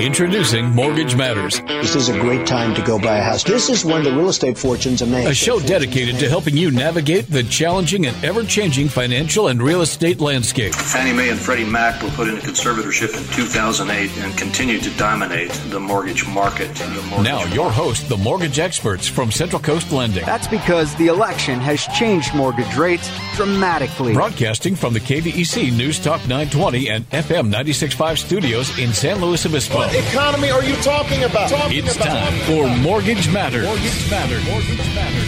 Introducing Mortgage Matters, This is a great time to go buy a house. This is when the real estate fortunes are made. a show dedicated to helping you navigate the challenging and ever changing financial and real estate landscape. Fannie Mae and Freddie Mac were put into conservatorship in 2008 and continue to dominate the mortgage market. The mortgage Now, your host, the mortgage experts from Central Coast Lending, That's because the election has changed mortgage rates dramatically. broadcasting from the KVEC News Talk 920 and FM 965 studios in San Luis Obispo. Economy are you talking about? Talking It's about. time for Mortgage Matters. Mortgage Matters. Mortgage Matters.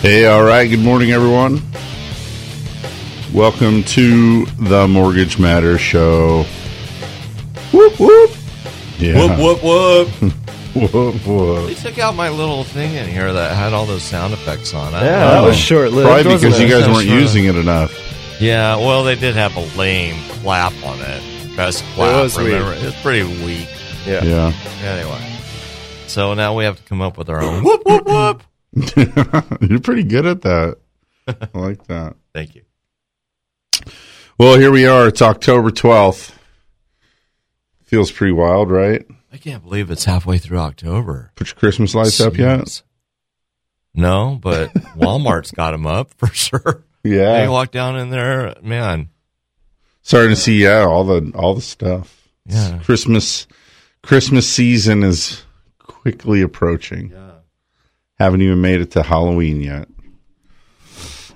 Hey, all right. Good morning, everyone. Welcome to the Mortgage Matters Show. Whoop whoop. Yeah. Whoop, whoop, whoop. whoop whoop. They took out my little thing in here that had all those sound effects on. I Yeah, that was oh. short lived. Probably because you guys weren't right. using it enough. Yeah, well, they did have a lame clap on it. Best clap, was weak. It was pretty weak. Yeah. Yeah. Anyway, so now we have to come up with our own. whoop, whoop, whoop. You're pretty good at that. I like that. Thank you. Well, here we are. It's October 12th. Feels pretty wild, right? I can't believe it's halfway through October. Put your Christmas lights up yet? No, but Walmart's got them up for sure. Yeah. They walk down in there, man. Starting to see, yeah, all the all the stuff. Yeah. Christmas Christmas season is quickly approaching. Yeah. Haven't even made it to Halloween yet.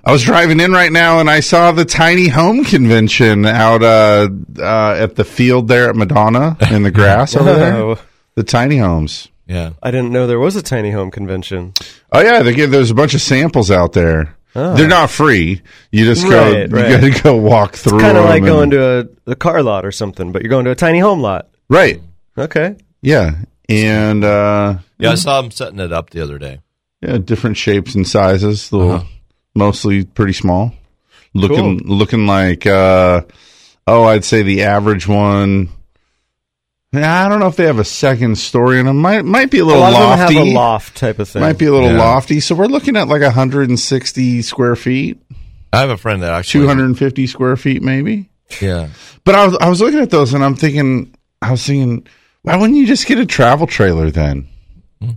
I was driving in right now and I saw the tiny home convention out uh, uh, at the field there at Madonna in the grass over there. The tiny homes. Yeah. I didn't know there was a tiny home convention. Oh yeah, they give there's a bunch of samples out there. They're not free. You just go. Right, you right. got to go walk through. Kind of like and- going to a, a car lot or something, but you're going to a tiny home lot. right. Okay. Yeah, and uh, Yeah, I saw them setting it up the other day. Yeah, different shapes and sizes. Little, Uh-huh. mostly pretty small. Looking, looking like. Uh, oh, I'd say the average one. I don't know if they have a second story in them. Might might be a A little lot of them lofty. have a loft type of thing. Might be a little Yeah. lofty. So we're looking at like 160 square feet, I have a friend that actually. 250 square feet, maybe. Yeah. But I was I was looking at those and I'm thinking I was thinking, why wouldn't you just get a travel trailer then? Hmm.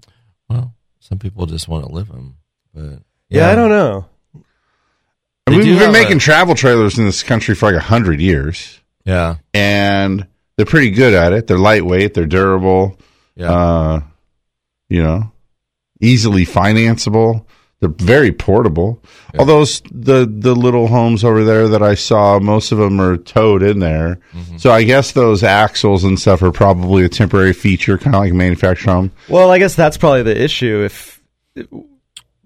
Well, some people just want to live them, but yeah, I don't know. I mean, we've been making a- travel trailers in this country for like a hundred years. Yeah, and they're pretty good at it. They're lightweight, they're durable, yeah. uh, you know, easily financeable. They're very portable. Although s- the the little homes over there that I saw, most of them are towed in there. Mm-hmm. So I guess those axles and stuff are probably a temporary feature, kind of like a manufactured home. Well, I guess that's probably the issue. If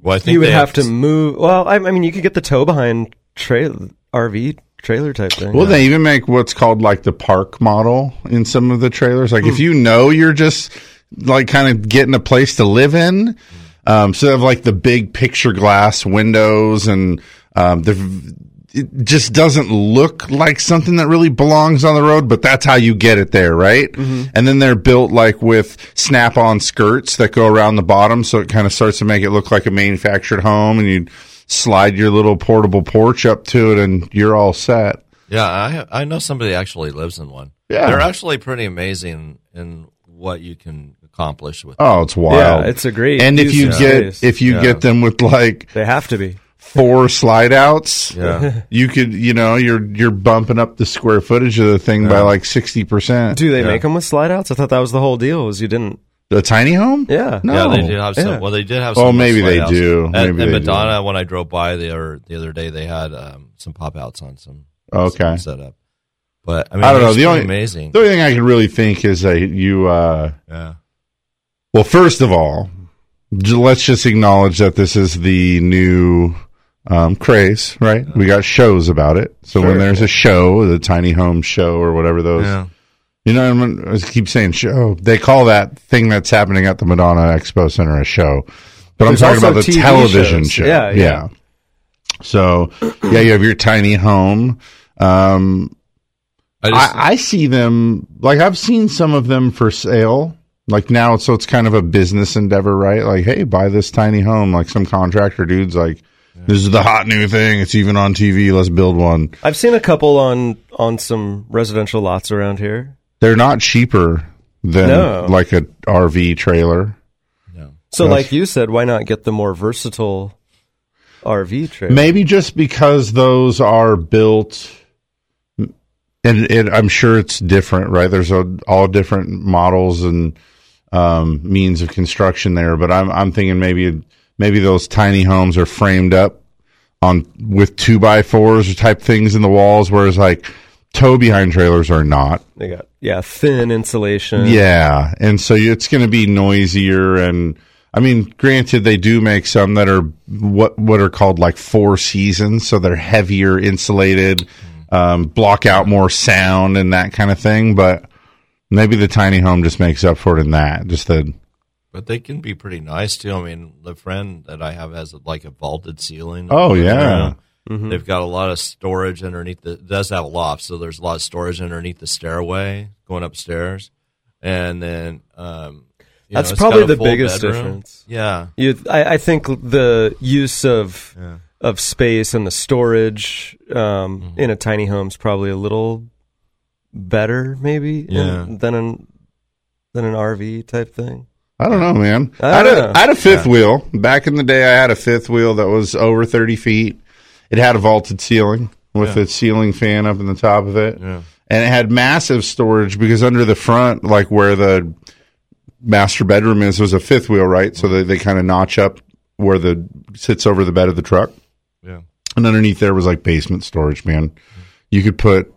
well, I think you would they have to move. Well, I, I mean, you could get the tow behind trail RV trailer type thing. Well, they even make what's called like the park model in some of the trailers. Like if you know you're just like kind of getting a place to live in, um, so they have like the big picture glass windows and um, the it just doesn't look like something that really belongs on the road, but that's how you get it there, right? And then they're built like with snap on skirts that go around the bottom. So it kind of starts to make it look like a manufactured home and you slide your little portable porch up to it and you're all set. Yeah, I I know somebody actually lives in one. Yeah. they're actually pretty amazing in what you can accomplish with. Oh, it's wild. yeah, it's a great. and if you of get space. if you Yeah. get them with like they have to be. four slide outs, Yeah. you could you know you're you're bumping up the square footage of the thing by like sixty percent. Do they Yeah. make them with slide outs? I thought that was the whole deal. Was you didn't? A tiny home? Yeah. No. Yeah, they did have some. Yeah. Well, they did have. some Oh, maybe they outs. do. At, Maybe at they do. Madonna, when I drove by the other the other day, they had um, some pop outs on some. Okay. some setup. But I mean, I don't know. The only amazing. the only thing I can really think is that you. uh yeah. Well, first of all, let's just acknowledge that this is the new um, craze, right? We got shows about it. So when there's a show, the tiny home show or whatever those, Yeah. You know, I'm- I keep saying show. They call that thing that's happening at the Madonna Expo Center a show, but There's I'm talking about the TV television shows. show. Yeah, yeah. So yeah, you have your tiny home. Um, I just, I, I see them like I've seen some of them for sale like now, so it's kind of a business endeavor, right? Like, hey, buy this tiny home. Like some contractor dude's like, this is the hot new thing. It's even on TV. Let's build one. I've seen a couple on on some residential lots around here. They're not cheaper than No. like a RV trailer. So, Yes. like you said, why not get the more versatile RV trailer? Maybe just because those are built, and it, I'm sure it's different, right? There's a, all different models and um, means of construction there, but I'm I'm thinking maybe maybe those tiny homes are framed up on with two by fours or type things in the walls, whereas like tow behind trailers are not. They got yeah, thin insulation. Yeah, and so it's going to be noisier and I mean, granted they do make some that are what what are called like four seasons, so they're heavier, insulated, um, block out more sound and that kind of thing, but maybe the tiny home just makes up for it in that. Just the But they can be pretty nice too. I mean, the friend that I have has like a vaulted ceiling. Oh, yeah. They've got a lot of storage underneath the. It does have a loft, so there's a lot of storage underneath the stairway going upstairs, and then um, you That's know, probably the biggest bedroom. difference. Yeah, You, I, I think the use of of space and the storage um, Mm-hmm. in a tiny home is probably a little better, maybe, in- than an than an RV type thing. I don't know, man. I I don't a, know. I had a fifth wheel back in the day. I had a fifth wheel that was over thirty feet. It had a vaulted ceiling with a ceiling fan up in the top of it, Yeah. and it had massive storage because under the front, like where the master bedroom is, was a fifth wheel, right? So they, they kind of notch up where the sits over the bed of the truck, yeah. and underneath there was like basement storage. Man, you could put.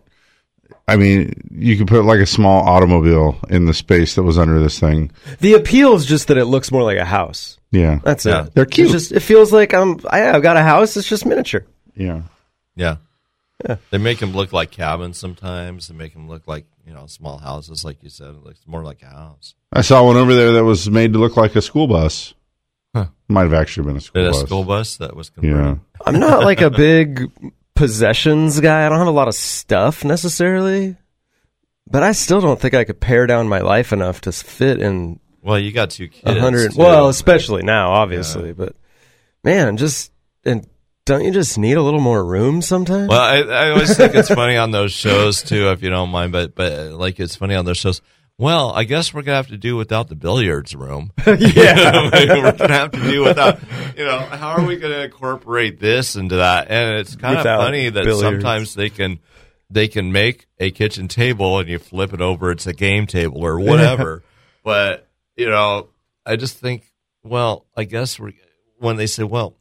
I mean, you could put like a small automobile in the space that was under this thing. The appeal is just that it looks more like a house. Yeah, That's Yeah. it. They're cute. It's just it feels like I'm. I, I've got a house. It's just miniature. Yeah. Yeah. Yeah. They make them look like cabins sometimes. They make them look like, you know, small houses, like you said. It looks more like a house. I saw one over there that was made to look like a school bus. Huh. Might have actually been a school Did a bus. school bus that was converted. yeah. I'm not like a big possessions guy. I don't have a lot of stuff necessarily, but I still don't think I could pare down my life enough to fit in Well, you got two kids. hundred. too. Well, especially now, obviously, but man, just and don't you just need a little more room sometimes? Well, I, I always think it's funny on those shows too, if you don't mind. But but like it's funny on those shows. Well, I guess we're gonna have to do without the billiards room. yeah, we're gonna have to do without. You know, how are we gonna incorporate this into that? And it's kind of funny that billiards. sometimes they can they can make a kitchen table and you flip it over, it's a game table or whatever. but you know, I just think, well, I guess we're when they say, well.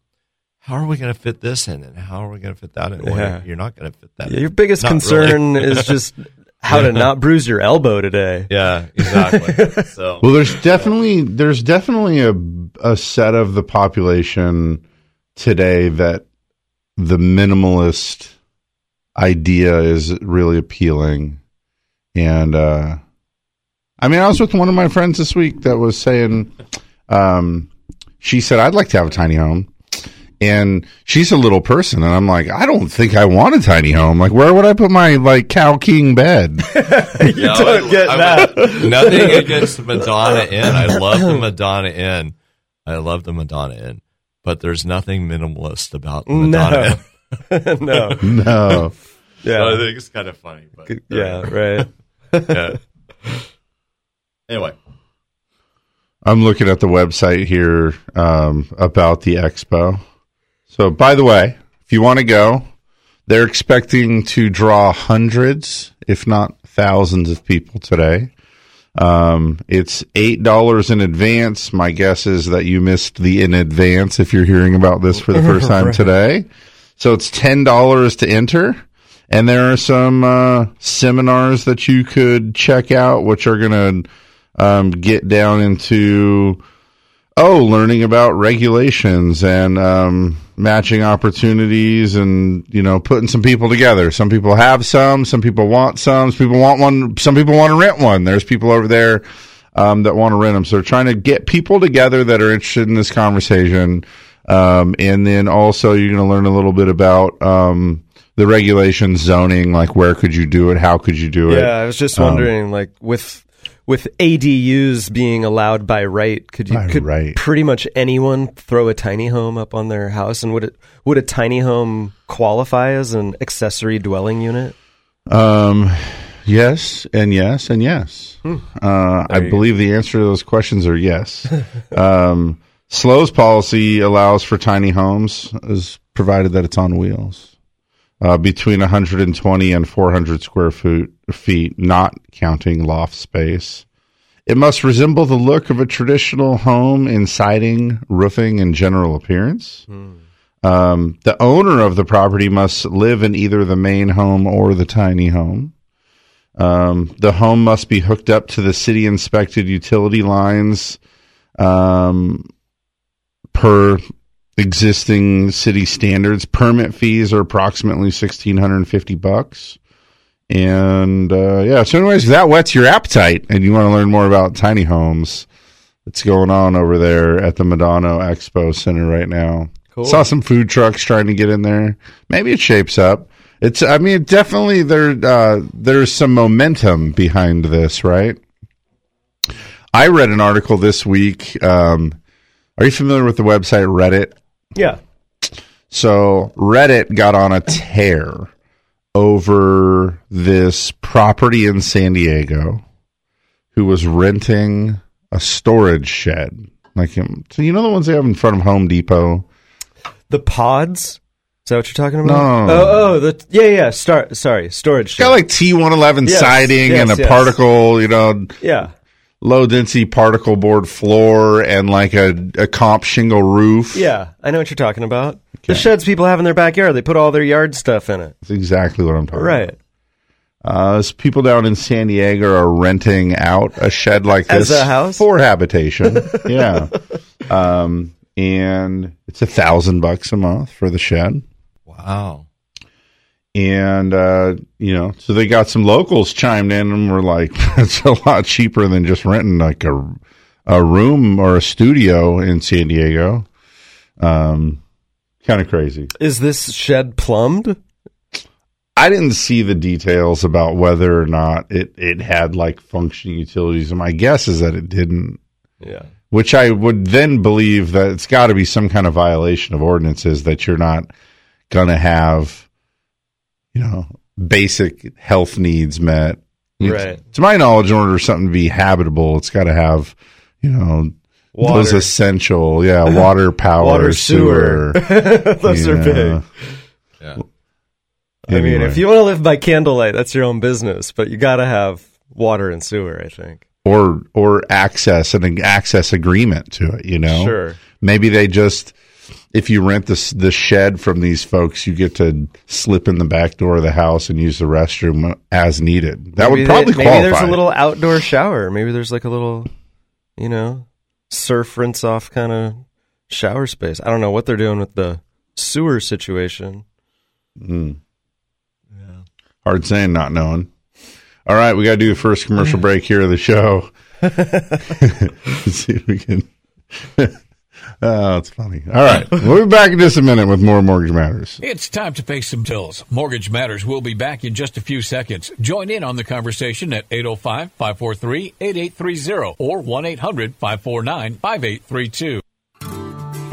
How are we going to fit this in, and how are we going to fit that in? Well, Yeah. you're not going to fit that. Yeah, in. your biggest Not concern really. is just how to not bruise your elbow today. yeah, exactly. So Well, there's definitely there's definitely a a set of the population today that the minimalist idea is really appealing, and uh, I mean, I was with one of my friends this week that was saying, um, she said, "I'd like to have a tiny home." And she's a little person, and I'm like, I don't think I want a tiny home. Like, where would I put my like cow king bed? you don't get that. nothing against the Madonna Inn. I love the Madonna Inn. I love the Madonna Inn, but there's nothing minimalist about the Madonna Inn. no. no, So I Yeah. think it's kind of funny. But Yeah. Right. yeah. Anyway, I'm looking at the website here um, about the expo. So, by the way, if you want to go, they're expecting to draw hundreds, if not thousands, of people today. Um, it's eight dollars in advance. My guess is that you missed the in advance if you're hearing about this for the first time today. So it's ten dollars to enter, and there are some uh, seminars that you could check out, which are going to um, get down into oh, learning about regulations and um, matching opportunities, and you know, putting some people together. Some people have some, some people want some, some people want one, some people want to rent one. There's people over there um, that want to rent them. So they're trying to get people together that are interested in this conversation, um, and then also you're going to learn a little bit about. Um, the regulations, zoning, like where could you do it? How could you do it? Yeah, I was just Um, wondering, like with with ADUs being allowed by right, could you By could right. pretty much anyone throw a tiny home up on their house, and would it would a tiny home qualify as an accessory dwelling unit? Um, yes, and yes, and yes. Uh, I believe the answer to those questions are yes. um, SLO's policy allows for tiny homes, as provided that it's on wheels, uh, between 120 and 400 square foot, feet, not counting loft space. It must resemble the look of a traditional home in siding, roofing, and general appearance. Um, the owner of the property must live in either the main home or the tiny home. Um, the home must be hooked up to the city inspected utility lines um, per existing city standards. Permit fees are approximately sixteen hundred and fifty bucks. And uh, yeah, so anyways, if that whets your appetite, and you want to learn more about tiny homes. That's going on over there at the Madonna Expo Center right now. Cool. Saw some food trucks trying to get in there. Maybe it shapes up. It's. I mean, definitely there. Uh, there's some momentum behind this, right? I read an article this week. Um, are you familiar with the website Reddit? Yeah. So Reddit got on a tear over this property in San Diego who was renting a storage shed. Like him. So you know the ones they have in front of Home Depot? The pods? Is that what you're talking about? No, no, no. Oh, oh, the yeah, yeah. Start. Sorry, storage. It's got shed. like T111 Yes, siding yes, and a yes. particle, you know, yeah. Low density particle board floor and like a, a comp shingle roof. Yeah, I know what you're talking about. The sheds people have in their backyard, they put all their yard stuff in it. That's exactly what I'm talking about. Right. Uh, people down in San Diego are renting out a shed like this As a house? for habitation. yeah. Um, and it's a thousand bucks a month for the shed. Wow. And, uh, you know, so they got some locals chimed in and were like, it's a lot cheaper than just renting like a, a room or a studio in San Diego. Um, kind of crazy. Is this shed plumbed? I didn't see the details about whether or not it, it had like functioning utilities. And my guess is that it didn't, Yeah. which I would then believe that it's got to be some kind of violation of ordinances that you're not going to have, you know, basic health needs met. It's- Right. To my knowledge, in order for something to be habitable, it's got to have, you know, those essential, yeah, water, power, Water, sewer. sewer. Those are Yeah. big. Yeah. I mean, if you want to live by candlelight, that's your own business, but you got to have water and sewer, I think. or or access and an access agreement to it. You know, Sure. Maybe they just if you rent this the shed from these folks, you get to slip in the back door of the house and use the restroom as needed. That Maybe would probably they- qualify. Maybe there's a little outdoor shower. Maybe there's like a little, you know, surf rinse off kind of shower space. I don't know what they're doing with the sewer situation. Hmm. Hard saying, not knowing. All right, we got to do the first commercial break here of the show. Let's see if we can. Oh, it's funny. All right, we'll be back in just a minute with more Mortgage Matters. It's time to pay some bills. Mortgage Matters will be back in just a few seconds. Join in on the conversation at 805 543 8830 or 1 800 549 5832.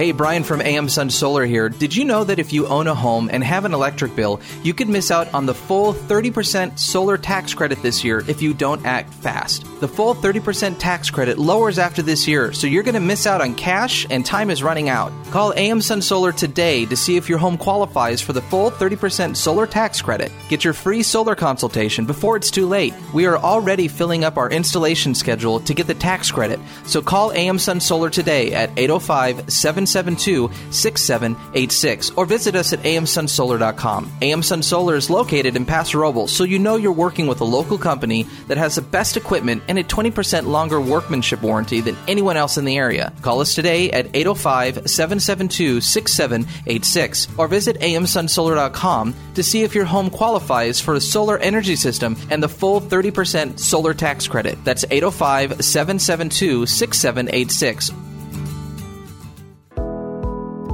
Hey, Brian from AM Sun Solar here. Did you know that if you own a home and have an electric bill, you could miss out on the full 30% solar tax credit this year if you don't act fast? The full 30% tax credit lowers after this year, so you're going to miss out on cash and time is running out. Call AM Sun Solar today to see if your home qualifies for the full 30% solar tax credit. Get your free solar consultation before it's too late. We are already filling up our installation schedule to get the tax credit, so call AM Sun Solar today at 805 772 6786 or visit us at amsunsolar.com. AM Sun Solar is located in Paso Robles, so you know you're working with a local company that has the best equipment and a 20% longer workmanship warranty than anyone else in the area. Call us today at 805 772 6786 or visit amsunsolar.com to see if your home qualifies for a solar energy system and the full 30% solar tax credit. That's 805 772 6786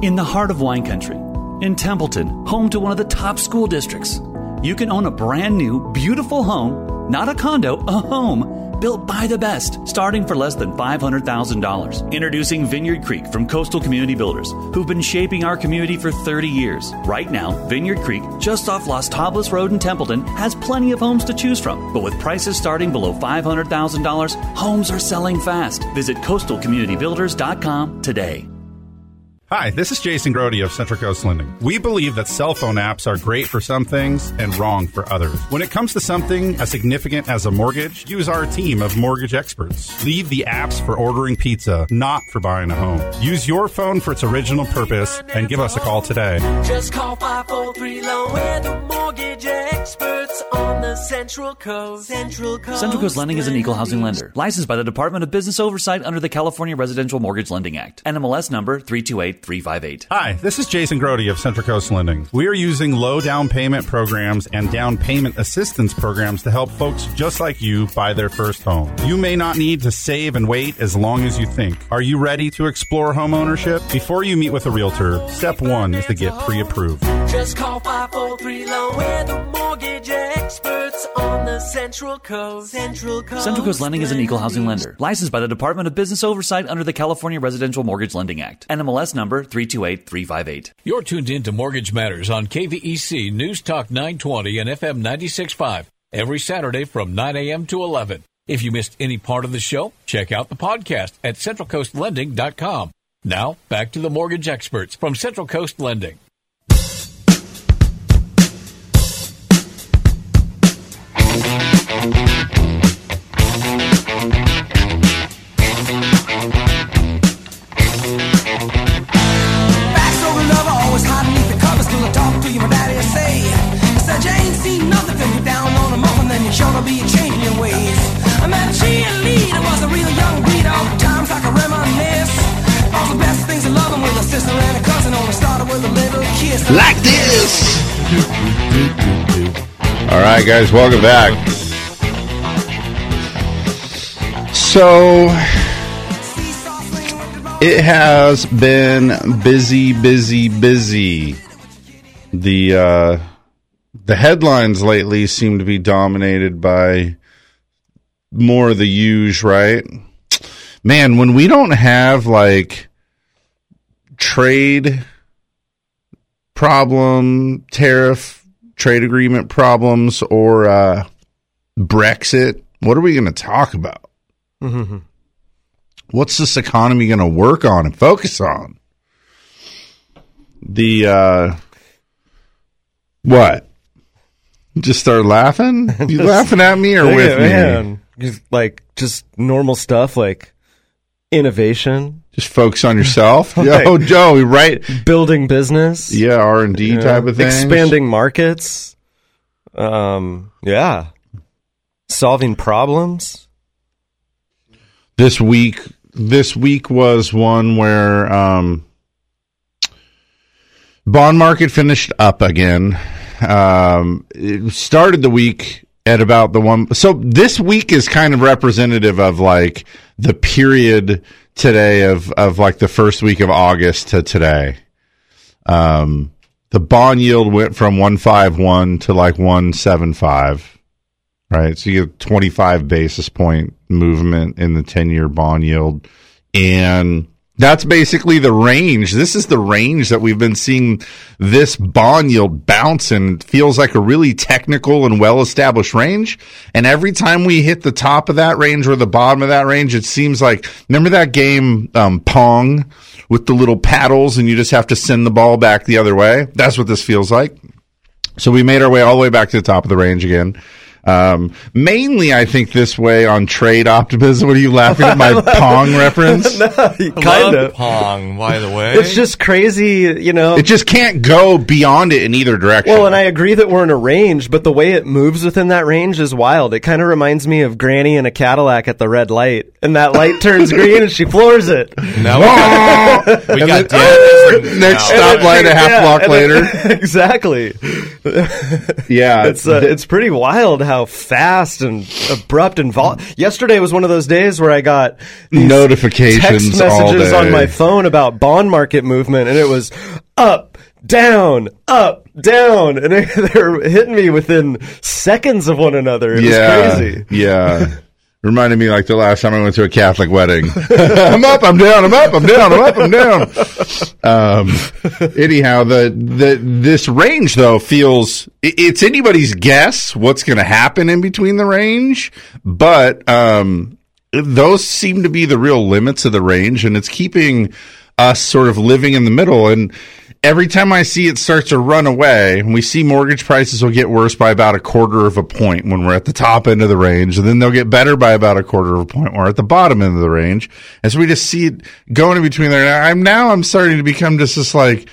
In the heart of wine country, in Templeton, home to one of the top school districts, you can own a brand new, beautiful home, not a condo, a home, built by the best, starting for less than $500,000. Introducing Vineyard Creek from Coastal Community Builders, who've been shaping our community for 30 years. Right now, Vineyard Creek, just off Las Tablas Road in Templeton, has plenty of homes to choose from. But with prices starting below $500,000, homes are selling fast. Visit coastalcommunitybuilders.com today. Hi, this is Jason Grody of Central Coast Lending. We believe that cell phone apps are great for some things and wrong for others. When it comes to something as significant as a mortgage, use our team of mortgage experts. Leave the apps for ordering pizza, not for buying a home. Use your phone for its original purpose and give us a call today. Just call 543 Loan. We're the mortgage experts on the Central Coast. Central Coast. Central Coast Lending is an equal housing lender, licensed by the Department of Business Oversight under the California Residential Mortgage Lending Act. NMLS number 328358. Hi, this is Jason Grody of Central Coast Lending. We are using low down payment programs and down payment assistance programs to help folks just like you buy their first home. You may not need to save and wait as long as you think. Are you ready to explore home ownership? Before you meet with a realtor, step one is to get pre approved. Just call 543 Loan. We're the mortgage experts on the Central Coast. Central Coast. Central Coast Lending is an equal housing lender, licensed by the Department of Business Oversight under the California Residential Mortgage Lending Act. NMLS number 328358. You're tuned in to Mortgage Matters on KVEC News Talk 920 and FM 96.5 every Saturday from 9 a.m. to 11. If you missed any part of the show, check out the podcast at centralcoastlending.com. Now, back to the mortgage experts from Central Coast Lending. Right, guys, welcome back. So it has been busy, busy, busy. The uh, the headlines lately seem to be dominated by more of the use, right? Man, when we don't have like trade problem, tariff, trade agreement problems, or uh, Brexit, what are we going to talk about? What's this economy going to work on and focus on? The uh, what? Just start laughing? You laughing at me or with at- me? man, just like just normal stuff like innovation, Just focus on yourself. Like- Yo, Joe, right? building business, Yeah, R and D you know, type of thing. expanding markets. Um, yeah, solving problems. this week this week was one where um bond market finished up again um it started the week at about the one so this week is kind of representative of like the period today of of like the first week of August to today um the bond yield went from 151 to like 175 right? So you get 25 basis point movement in the 10 year bond yield. And that's basically the range. This is the range that we've been seeing this bond yield bounce and feels like a really technical and well established range. And every time we hit the top of that range or the bottom of that range, it seems like, remember that game, um, Pong with the little paddles and you just have to send the ball back the other way? That's what this feels like. So we made our way all the way back to the top of the range again. Um, mainly, I think this way on trade optimism. What are you laughing at my Pong reference? kind of. Pong, by the way. It's just crazy, you know. It just can't go beyond it in either direction. Well, and I agree that we're in a range, but the way it moves within that range is wild. It kind of reminds me of Granny in a Cadillac at the red light, and that light turns green and she floors it. now we got, we got damages and- Next now- stoplight a half Yeah, block later. then- exactly. yeah, It's uh, it's pretty wild how fast and abrupt and vol. Yesterday was one of those days where I got Notifications text messages on my phone about bond market movement, and it was up, down, up, down, and they're hitting me within seconds of one another. It yeah, was crazy. yeah. Reminded me like the last time I went to a Catholic wedding. I'm up, I'm down, I'm up, I'm down, I'm up, I'm down. Um, anyhow, the the this range though feels it's anybody's guess what's going to happen in between the range, but um, those seem to be the real limits of the range, and it's keeping us sort of living in the middle. And every time I see it start to run away, we see mortgage prices will get worse by about a quarter of a point when we're at the top end of the range, and then they'll get better by about a quarter of a point when we're at the bottom end of the range. And so we just see it going in between there. And I'm now I'm starting to become just this like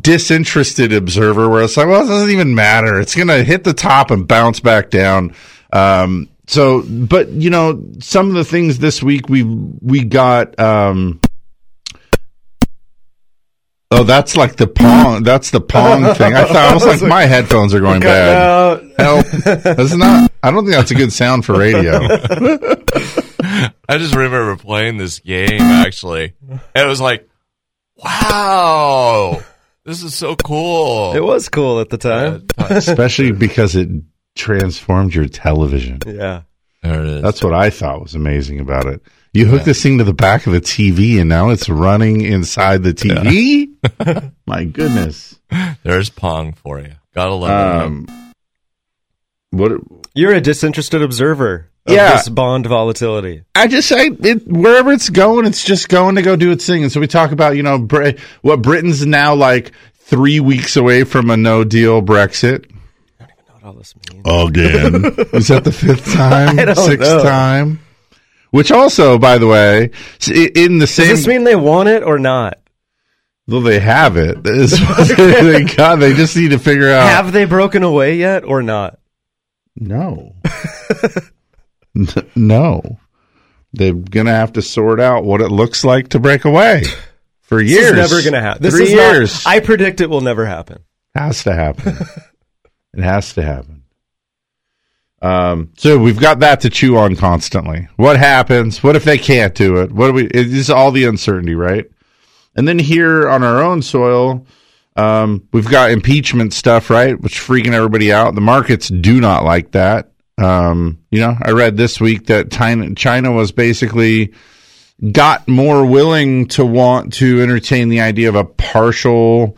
disinterested observer where it's like, well, it doesn't even matter. It's gonna hit the top and bounce back down. Um, so, but you know, some of the things this week we we got. Um, oh, that's like the pong. That's the pong thing. I thought I was like, my headphones are going bad. Help! That's not. I don't think that's a good sound for radio. I just remember playing this game actually. And it was like, wow, this is so cool. It was cool at the time. especially because it transformed your television. Yeah. There it is. That's what I thought was amazing about it. You hook this thing to the back of the TV, and now it's running inside the TV. My goodness. There's Pong for you. Gotta love it. Um, what? You're a disinterested observer of Yeah. this bond volatility. I just say it, wherever it's going, it's just going to go do its thing. And so we talk about, you know, Br- what Britain's now like three weeks away from a no deal Brexit. What all this means? Again. Is that the fifth time? Sixth know. time? Which also, by the way, in the same. Does this mean they want it or not? well, they have it. they got. They just need to figure out. Have they broken away yet or not? No. No. They're going to have to sort out what it looks like to break away for years. This is never going to happen. This Three is years. Not, I predict it will never happen. has to happen. It has to happen. Um, so we've got that to chew on constantly. What happens? What if they can't do it? What do we? It is all the uncertainty, right? And then here on our own soil, um, we've got impeachment stuff, right? Which freaking everybody out. The markets do not like that. Um, you know, I read this week that China was basically got more willing to want to entertain the idea of a partial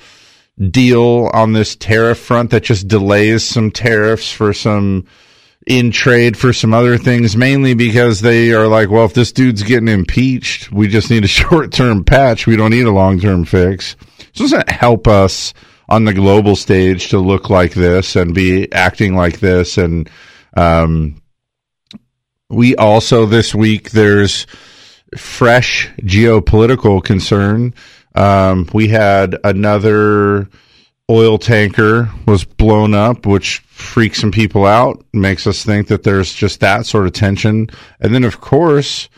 deal on this tariff front that just delays some tariffs for some in trade for some other things, mainly because they are like, well, if this dude's getting impeached, we just need a short term patch. We don't need a long term fix. So doesn't help us on the global stage to look like this and be acting like this. And um, we also this week there's fresh geopolitical concern. Um, we had another oil tanker was blown up, which freaks some people out, makes us think that there's just that sort of tension. And then, of course,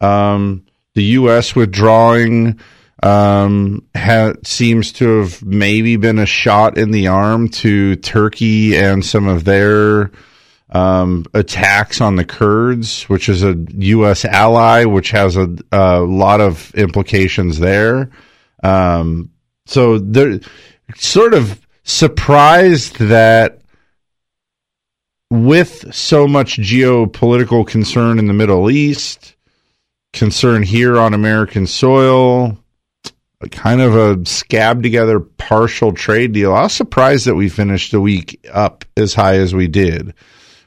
um, the U.S. withdrawing um, ha- seems to have maybe been a shot in the arm to Turkey and some of their um, attacks on the Kurds, which is a U.S. ally, which has a, a lot of implications there. Um, so they're sort of surprised that with so much geopolitical concern in the Middle East, concern here on American soil, kind of a scab together partial trade deal. I was surprised that we finished the week up as high as we did.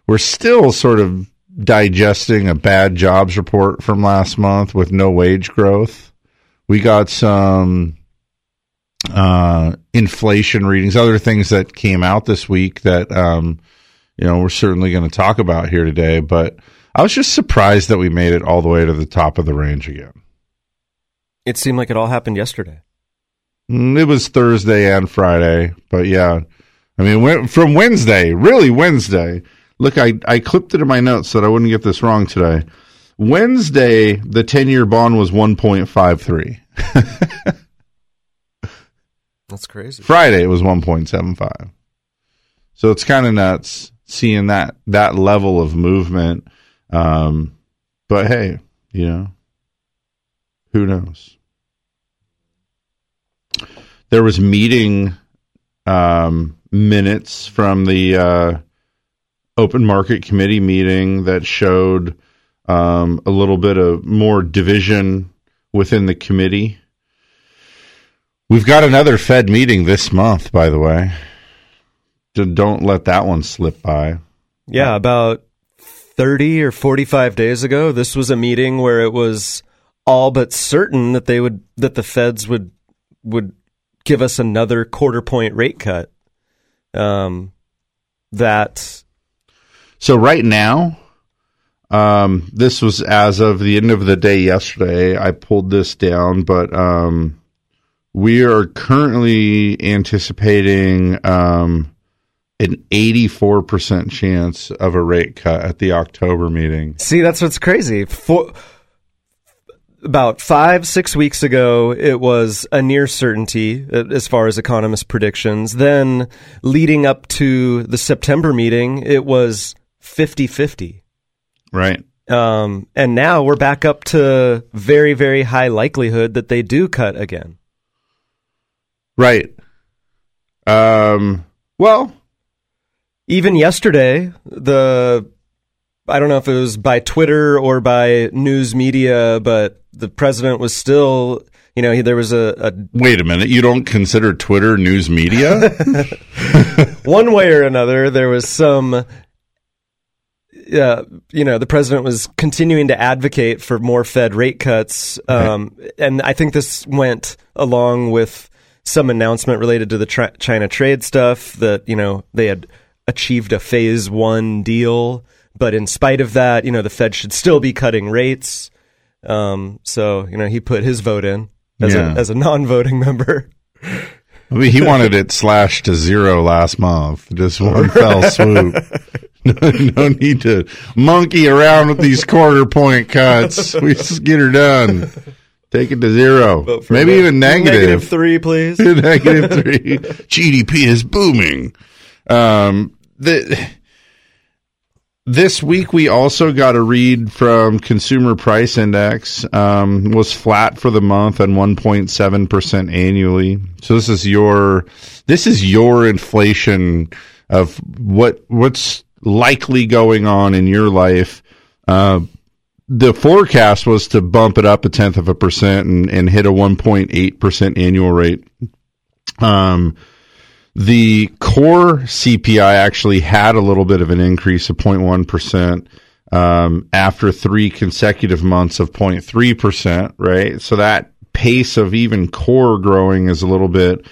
We're still sort of digesting a bad jobs report from last month with no wage growth. We got some uh, inflation readings, other things that came out this week that um, you know we're certainly going to talk about here today. But I was just surprised that we made it all the way to the top of the range again. It seemed like it all happened yesterday. Mm, It was Thursday and Friday, but yeah, I mean from Wednesday, really Wednesday. Look, I I clipped it in my notes so that I wouldn't get this wrong today. Wednesday, the ten-year bond was one point five three. That's crazy. Friday it was 1.75. So it's kind of nuts seeing that that level of movement. Um, but hey, you know, who knows? There was meeting um, minutes from the uh, open market committee meeting that showed um, a little bit of more division within the committee. We've got another Fed meeting this month, by the way. Don't let that one slip by. Yeah, about 30 or 45 days ago, this was a meeting where it was all but certain that they would that the feds would would give us another quarter point rate cut. Um that So right now, um, this was as of the end of the day yesterday. I pulled this down, but um, we are currently anticipating um, an 84% chance of a rate cut at the October meeting. See, that's what's crazy. For about five, six weeks ago, it was a near certainty uh, as far as economist predictions. Then, leading up to the September meeting, it was 50 50. Right. Um, and now we're back up to very, very high likelihood that they do cut again. Right. Um, well, even yesterday, the I don't know if it was by Twitter or by news media, but the president was still, you know, he, there was a, a wait a minute. You don't consider Twitter news media? one way or another, there was some. Yeah, you know, the president was continuing to advocate for more Fed rate cuts, um, and I think this went along with some announcement related to the tri- China trade stuff that you know they had achieved a phase one deal, but in spite of that, you know, the Fed should still be cutting rates. Um, so you know, he put his vote in as Yeah. a as a non-voting member. I mean, he wanted it slashed to zero last month, just one fell swoop. No, no need to monkey around with these quarter point cuts. We just get her done. Take it to zero. Maybe even negative. negative three, please. negative three. GDP is booming. Um, the, this week we also got a read from Consumer Price Index. Um, was flat for the month and 1.7 percent annually. So this is your this is your inflation of what what's likely going on in your life. Uh, the forecast was to bump it up a tenth of a percent and, and hit a 1.8 percent annual rate. Um, the core CPI actually had a little bit of an increase of 0.1 percent um, after three consecutive months of 0.3 percent. Right, so that pace of even core growing is a little bit.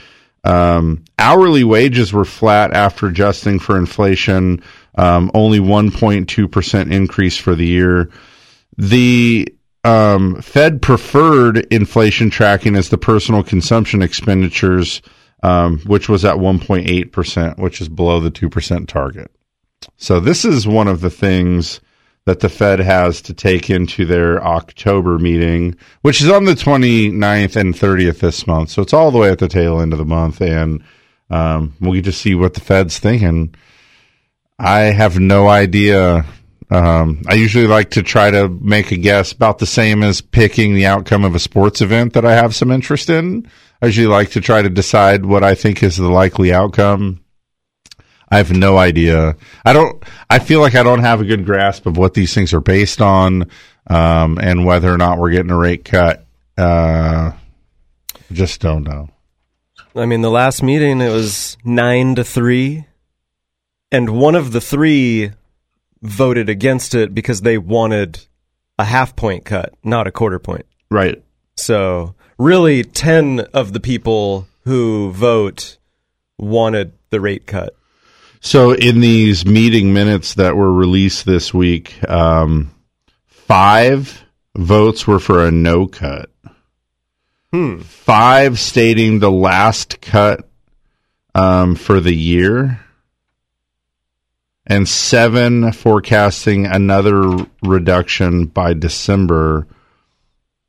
Um, hourly wages were flat after adjusting for inflation. Um, only 1.2 percent increase for the year. The um, Fed preferred inflation tracking as the personal consumption expenditures, um, which was at 1.8 percent, which is below the two percent target. So this is one of the things that the Fed has to take into their October meeting, which is on the 29th and 30th this month. So it's all the way at the tail end of the month. And um, we get to see what the Fed's thinking. I have no idea. Um, I usually like to try to make a guess about the same as picking the outcome of a sports event that I have some interest in. I usually like to try to decide what I think is the likely outcome. I have no idea. I don't. I feel like I don't have a good grasp of what these things are based on, um, and whether or not we're getting a rate cut. Uh, just don't know. I mean, the last meeting it was nine to three, and one of the three voted against it because they wanted a half point cut, not a quarter point. Right. So really, ten of the people who vote wanted the rate cut. So in these meeting minutes that were released this week, um, five votes were for a no cut. Hmm. Five stating the last cut um, for the year, and seven forecasting another reduction by December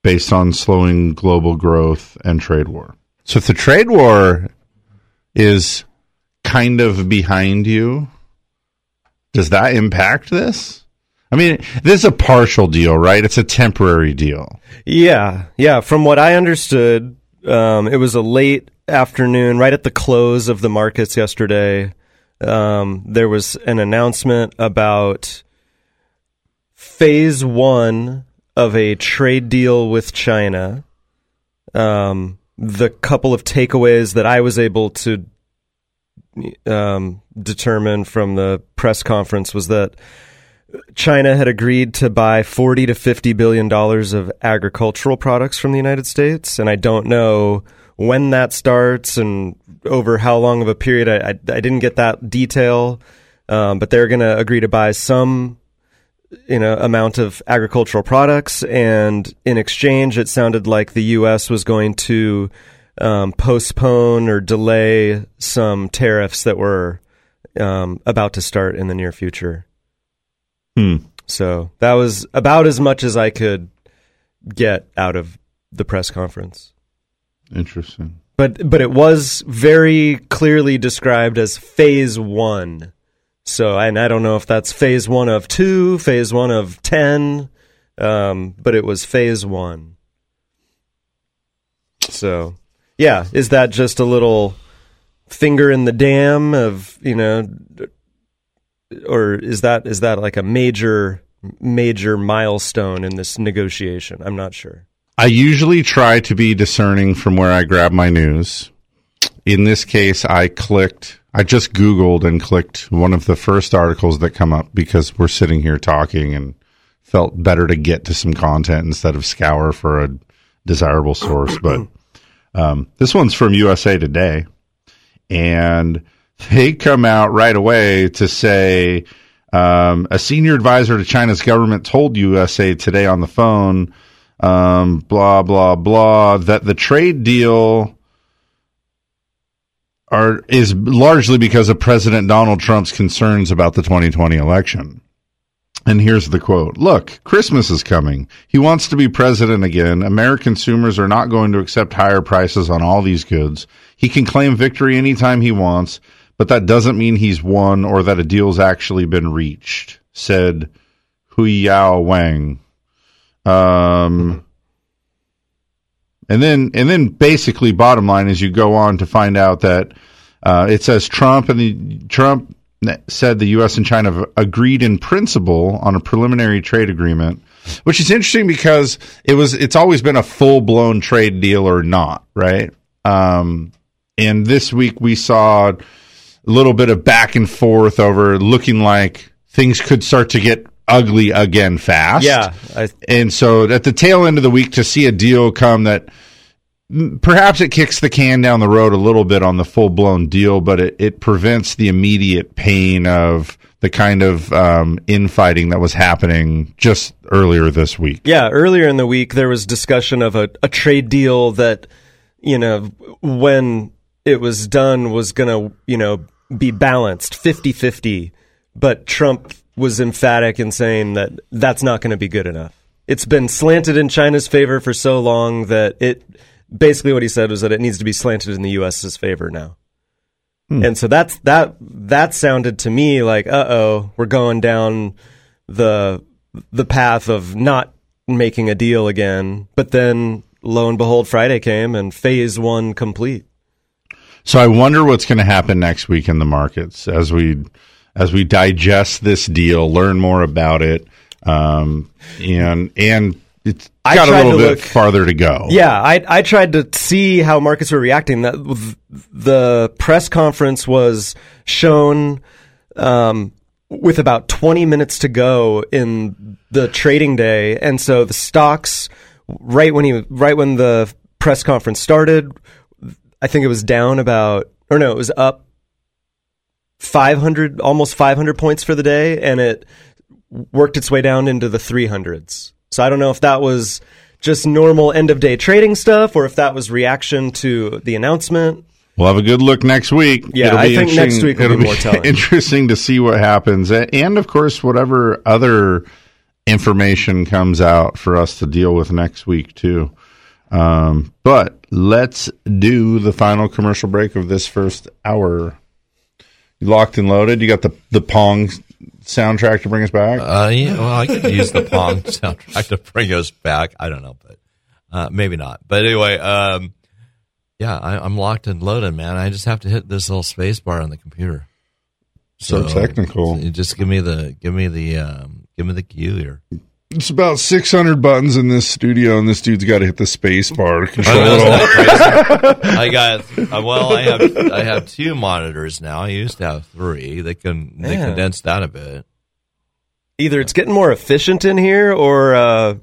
based on slowing global growth and trade war. So if the trade war is kind of behind you, does that impact this? I mean, this is a partial deal, right? It's a temporary deal. Yeah, yeah. From what I understood, um, it was a late afternoon, right at the close of the markets yesterday. Um, there was an announcement about phase one of a trade deal with China. Um, the couple of takeaways that I was able to um, determine from the press conference was that China had agreed to buy 40 to 50 billion dollars of agricultural products from the United States and I don't know when that starts and over how long of a period I, I, I didn't get that detail um, but they're going to agree to buy some you know amount of agricultural products and in exchange it sounded like the US was going to um, postpone or delay some tariffs that were um, about to start in the near future. Hmm. So that was about as much as I could get out of the press conference. Interesting. But but it was very clearly described as phase one. So and I don't know if that's phase one of two, phase one of ten, um, but it was phase one. So yeah, is that just a little finger in the dam of you know, or is that is that like a major major milestone in this negotiation? I'm not sure. I usually try to be discerning from where I grab my news. In this case, I clicked, I just Googled and clicked one of the first articles that come up because we're sitting here talking and felt better to get to some content instead of scour for a desirable source. But um, this one's from USA Today, and they come out right away to say um, a senior advisor to China's government told USA Today on the phone, um, blah blah blah, that the trade deal are is largely because of President Donald Trump's concerns about the 2020 election. And here's the quote Look, Christmas is coming. He wants to be president again. American consumers are not going to accept higher prices on all these goods. He can claim victory anytime he wants, but that doesn't mean he's won or that a deal's actually been reached, said Hui Yao Wang. Um, and then, and then basically, bottom line is you go on to find out that uh, it says Trump and the Trump said the U.S. and China agreed in principle on a preliminary trade agreement, which is interesting because it was it's always been a full blown trade deal or not, right? Um, and this week we saw a little bit of back and forth over looking like things could start to get ugly again fast. Yeah, I, and so at the tail end of the week to see a deal come that perhaps it kicks the can down the road a little bit on the full blown deal, but it, it prevents the immediate pain of the kind of um, infighting that was happening just earlier this week. Yeah, earlier in the week there was discussion of a, a trade deal that you know when it was done was going to you know be balanced 50-50 but Trump was emphatic in saying that that's not going to be good enough. It's been slanted in China's favor for so long that it basically what he said was that it needs to be slanted in the US's favor now. Hmm. And so that's that that sounded to me like uh-oh, we're going down the the path of not making a deal again. But then lo and behold Friday came and phase 1 complete. So I wonder what's going to happen next week in the markets as we as we digest this deal, learn more about it, um, and and it's I got a little bit look- farther to go. Yeah, I I tried to see how markets were reacting. That the press conference was shown um, with about 20 minutes to go in the trading day, and so the stocks right when he right when the press conference started, I think it was down about or no, it was up 500 almost 500 points for the day and it worked its way down into the 300s. So I don't know if that was just normal end of day trading stuff or if that was reaction to the announcement. We'll have a good look next week. Yeah, I think next week will be it'll more telling. Interesting to see what happens, and of course, whatever other information comes out for us to deal with next week too. Um, but let's do the final commercial break of this first hour. Locked and loaded. You got the the Pong soundtrack to bring us back. Uh, yeah, well, I could use the Pong soundtrack to bring us back. I don't know, but uh, maybe not. But anyway, um, yeah, I, I'm locked and loaded, man. I just have to hit this little space bar on the computer. So technical. just give me the give me the um, give me the cue here. It's about 600 buttons in this studio, and this dude's got to hit the space bar to control I it all. isn't that crazy? I got uh, well. I have I have two monitors now. I used to have three. They can they condensed that a bit. Either it's getting more efficient in here, or uh,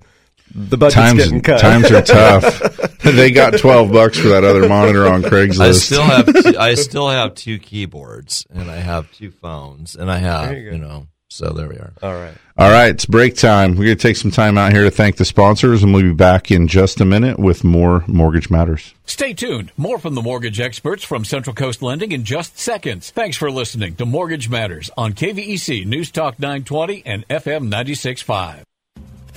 the budget's times, getting cut. times are tough. they got 12 bucks for that other monitor on Craigslist. I still have two, I still have two keyboards and I have two phones and I have you you, know. So there we are. All right. All right, it's break time. We're going to take some time out here to thank the sponsors, and we'll be back in just a minute with more Mortgage Matters. Stay tuned. More from the mortgage experts from Central Coast Lending in just seconds. Thanks for listening to Mortgage Matters on KVEC News Talk 920 and FM 96.5.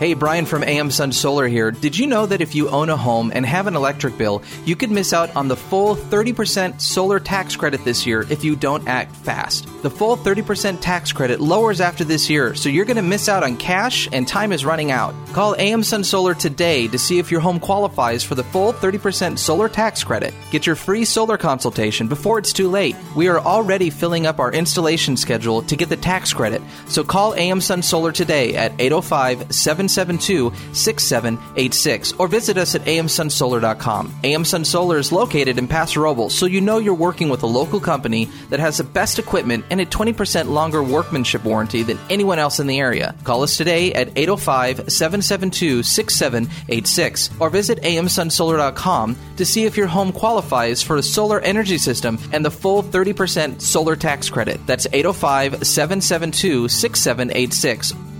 Hey, Brian from AM Sun Solar here. Did you know that if you own a home and have an electric bill, you could miss out on the full 30% solar tax credit this year if you don't act fast? The full 30% tax credit lowers after this year, so you're going to miss out on cash and time is running out. Call AM Sun Solar today to see if your home qualifies for the full 30% solar tax credit. Get your free solar consultation before it's too late. We are already filling up our installation schedule to get the tax credit, so call AM Sun Solar today at 805 772 6786 or visit us at amsunsolar.com. AM Sun Solar is located in Paso Robles, so you know you're working with a local company that has the best equipment and a 20% longer workmanship warranty than anyone else in the area. Call us today at 805 772 6786 or visit amsunsolar.com to see if your home qualifies for a solar energy system and the full 30% solar tax credit. That's 805 772 6786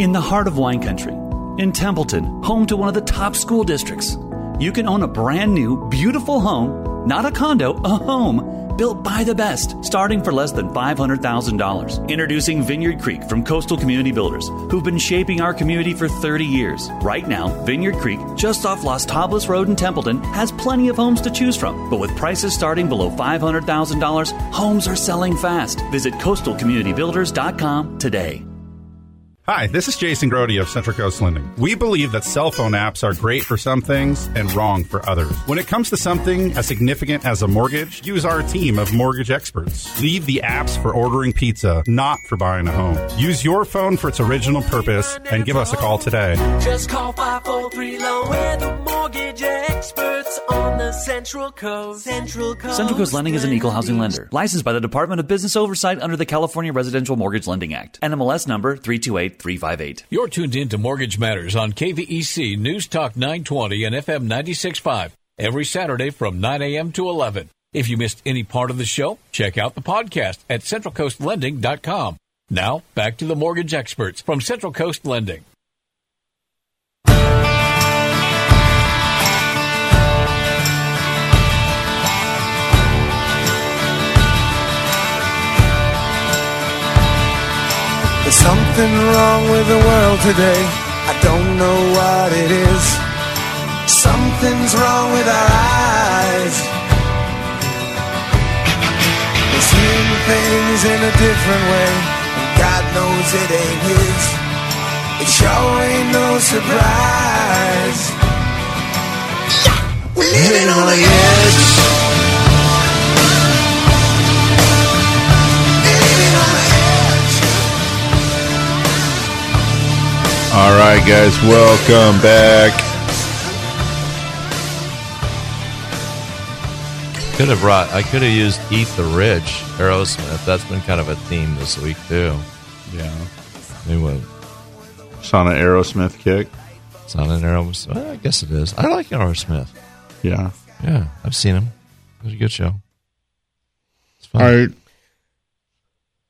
In the heart of wine country, in Templeton, home to one of the top school districts, you can own a brand new, beautiful home, not a condo, a home, built by the best, starting for less than $500,000. Introducing Vineyard Creek from Coastal Community Builders, who've been shaping our community for 30 years. Right now, Vineyard Creek, just off Las Tablas Road in Templeton, has plenty of homes to choose from. But with prices starting below $500,000, homes are selling fast. Visit coastalcommunitybuilders.com today. Hi, this is Jason Grody of Central Coast Lending. We believe that cell phone apps are great for some things and wrong for others. When it comes to something as significant as a mortgage, use our team of mortgage experts. Leave the apps for ordering pizza, not for buying a home. Use your phone for its original purpose and give us a call today. Just call 543 Loan. We're the mortgage experts on the Central Coast. Central Coast. Central Coast Lending is an equal housing lender, licensed by the Department of Business Oversight under the California Residential Mortgage Lending Act. NMLS number 328358. You're tuned in to Mortgage Matters on KVEC News Talk 920 and FM 96.5 every Saturday from 9 a.m. to 11. If you missed any part of the show, check out the podcast at centralcoastlending.com. Now, back to the mortgage experts from Central Coast Lending. There's something wrong with the world today. I don't know what it is. Something's wrong with our eyes. We're seeing things in a different way. And God knows it ain't His. It sure ain't no surprise. We're living on the edge. Living on the edge. All right, guys, welcome back. Could have brought. I could have used "Eat the Rich" Aerosmith. That's been kind of a theme this week too. Yeah. Anyway, It's on an Aerosmith kick. it's on an Aerosmith. Well, I guess it is. I like Aerosmith. Yeah. Yeah, I've seen him. It was a good show. It's fun. I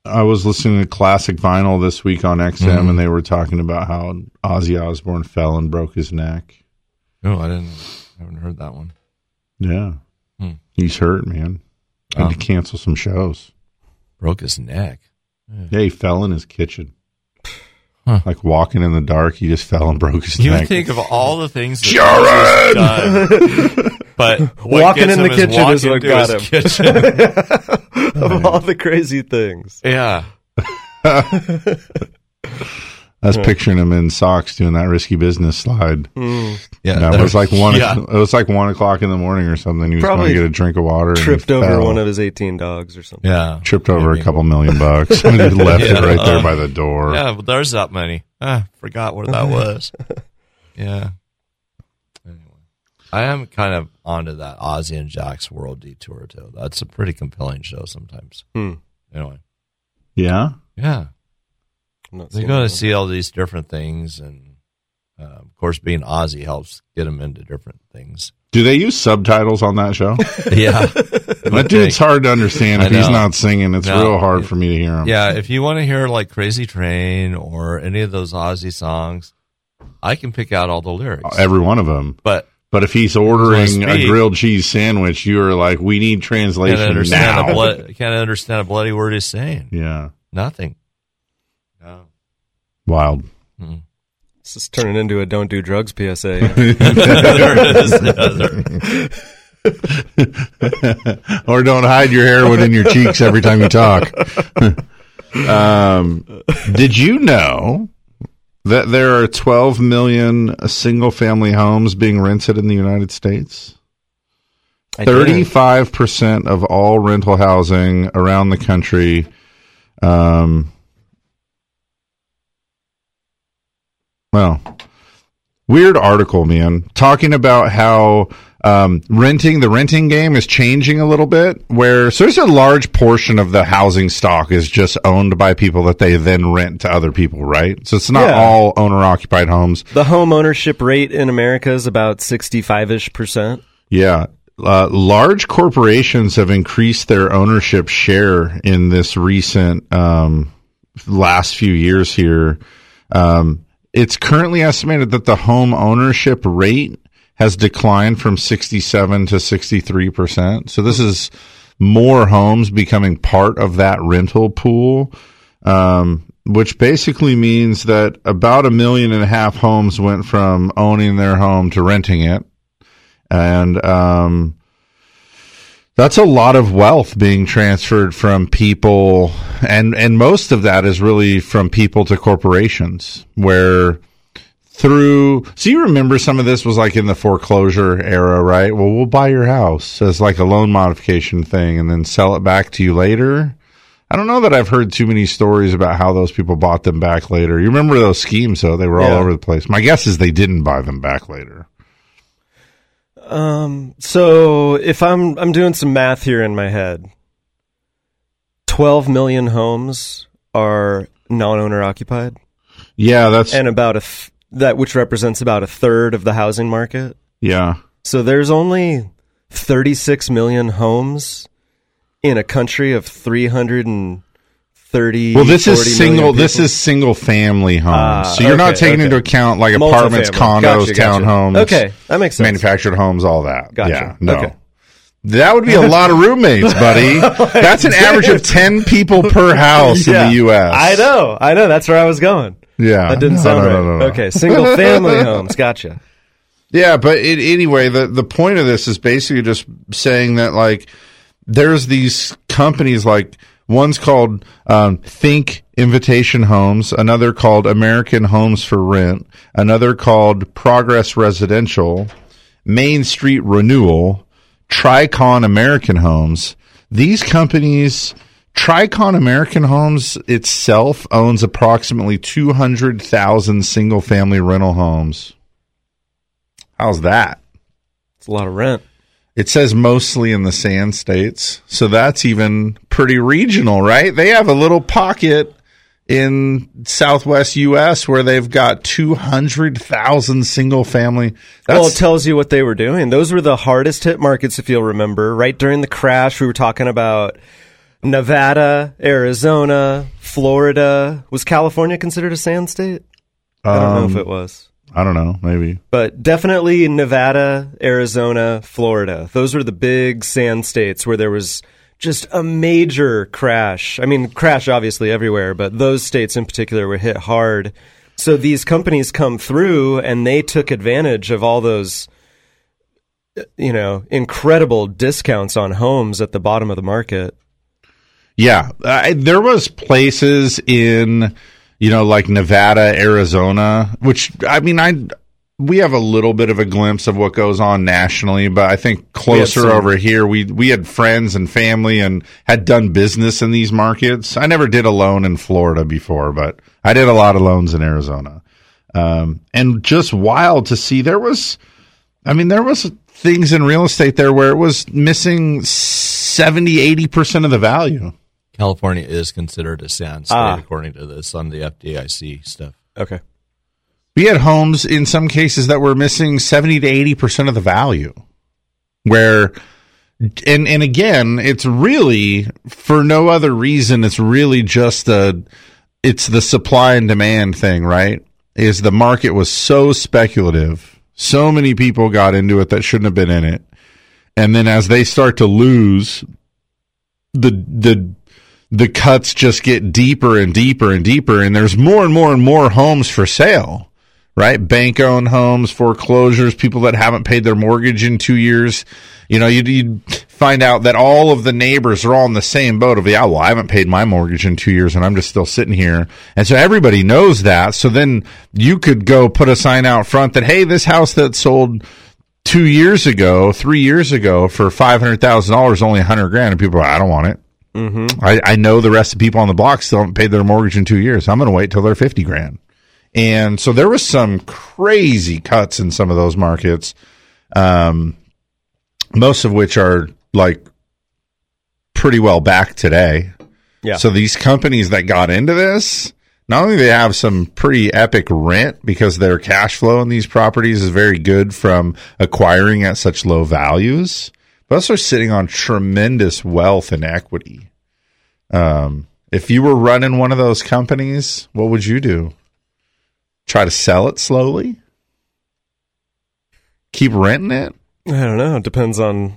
I was listening to classic vinyl this week on XM, Mhm. and they were talking about how Ozzy Osbourne fell and broke his neck. No, I didn't. I haven't heard that one. Yeah, Hmm. he's hurt, man. Had Oh. to cancel some shows. Broke his neck. Yeah, he fell in his kitchen. Like walking in the dark, he just fell and broke his You neck. would think of all the things that Jared! Done, but what walking gets in the him kitchen is walking what got his him. kitchen. of all the crazy things. yeah. I was picturing him in socks doing that risky business slide. Mm. Yeah, Yeah, it was like one. Yeah. It was like one o'clock in the morning or something. He was Probably going to get a drink of water. and Tripped over fell. one of his 18 dogs or something. Yeah. Tripped over a couple million bucks. and he left it Yeah. right there Uh, by the door. Yeah, but there's that many. Ah, forgot what that was. yeah. Anyway, I am kind of onto that Ozzy and Jack's World Detour too. That's a pretty compelling show sometimes. Hmm. Anyway, Yeah. yeah, I'm not they seeing go to see all these different things, and uh, of course, being Ozzy helps get them into different things. Do they use subtitles on that show? Yeah, that dude's hard to understand if he's not singing. It's No. real hard for me to hear him. Yeah, if you want to hear like Crazy Train or any of those Ozzy songs, I can pick out all the lyrics. every one of them. but But if he's ordering a grilled cheese sandwich, you are like, we need can't translation understand now. a blood, can't understand a bloody word he's saying. yeah, Nothing. No. wild. This is turning into a don't do drugs PSA. there it is. Yeah, there- or don't hide your heroin in your cheeks every time you talk. um, did you know that there are 12 million single family homes being rented in the United States? I 35% of all rental housing around the country um well weird article man talking about how um, renting the renting game is changing a little bit where so there's a large portion of the housing stock is just owned by people that they then rent to other people right so it's not Yeah. all owner occupied homes The home ownership rate in America is about 65 ish percent. Yeah. Uh, large corporations have increased their ownership share in this recent um, last few years here. Um, it's currently estimated that the home ownership rate has declined from 67 to 63%. So this is more homes becoming part of that rental pool. Um, which basically means that about a million and a half homes went from owning their home to renting it and um, that's a lot of wealth being transferred from people, and and most of that is really from people to corporations, where through. So you remember some of this was like in the foreclosure era, right? Well, we'll buy your house as like a loan modification thing, and then sell it back to you later. I don't know that I've heard too many stories about how those people bought them back later. You remember those schemes, though? They were all Yeah. over the place. My guess is they didn't buy them back later. Um, so if I'm I'm doing some math here in my head, 12 million homes are non-owner occupied, Yeah, that's and about a th- that which represents about a third of the housing market. yeah. So there's only 36 million homes in a country of 330. Well, this 40 is single. This is single family homes. Ah, so you're not taking okay. into account like apartments, condos, Gotcha, gotcha. townhomes. Okay, that makes sense. Manufactured homes, all that. Gotcha. Yeah, no. Okay. That would be a lot of roommates, buddy. That's an average of ten people per house in the U.S. I know, I know. That's where I was going. Yeah, That didn't No, sound no, right. no, no, no. Okay, single family homes. Gotcha. Yeah, but it, anyway, the the point of this is basically just saying that like there's these companies like one's called um, Think Invitation Homes, another called American Homes for Rent, another called Progress Residential, Main Street Renewal, Tricon American Homes. These companies. Tricon American Homes itself owns approximately 200,000 single family rental homes. How's that? It's a lot of rent. It says mostly in the sand states. So that's even pretty regional, right? They have a little pocket in southwest US where they've got 200,000 single family. well, it tells you what they were doing. Those were the hardest hit markets, if you'll remember. Right during the crash, we were talking about Nevada, Arizona, Florida. Was California considered a sand state? I don't know if Um, it was. I don't know, maybe. But definitely Nevada, Arizona, Florida. Those were the big sand states where there was just a major crash. I mean, crash obviously everywhere, but those states in particular were hit hard. So these companies come through and they took advantage of all those uh, you know, incredible discounts on homes at the bottom of the market. Yeah, I, there was places in you know like Nevada, Arizona, which I mean I we have a little bit of a glimpse of what goes on nationally, but I think closer over here we we had friends and family and had done business in these markets. I never did a loan in Florida before, but I did a lot of loans in Arizona. Um, and just wild to see there was I mean there was things in real estate there where it was missing 70 80% of the value. California is considered a sand state ah. according to this on the FDIC stuff. Okay. We had homes in some cases that were missing 70 to 80% of the value. Where and and again, it's really for no other reason it's really just a it's the supply and demand thing, right? Is the market was so speculative. So many people got into it that shouldn't have been in it. And then as they start to lose the the the cuts just get deeper and deeper and deeper and there's more and more and more homes for sale right? Bank owned homes, foreclosures, people that haven't paid their mortgage in two years. You know, you'd, you'd, find out that all of the neighbors are all in the same boat of, yeah, well, I haven't paid my mortgage in two years and I'm just still sitting here. And so everybody knows that. So then you could go put a sign out front that, hey, this house that sold two years ago, three years ago for $500,000, only a 100 grand. And people are, I don't want it. Mm-hmm. I, I know the rest of the people on the block still haven't paid their mortgage in two years. I'm going to wait till they're 50 grand. And so there was some crazy cuts in some of those markets, um, most of which are like pretty well back today. Yeah. So these companies that got into this, not only they have some pretty epic rent because their cash flow in these properties is very good from acquiring at such low values, but also sitting on tremendous wealth and equity. Um, if you were running one of those companies, what would you do? Try to sell it slowly? Keep renting it? I don't know. It depends on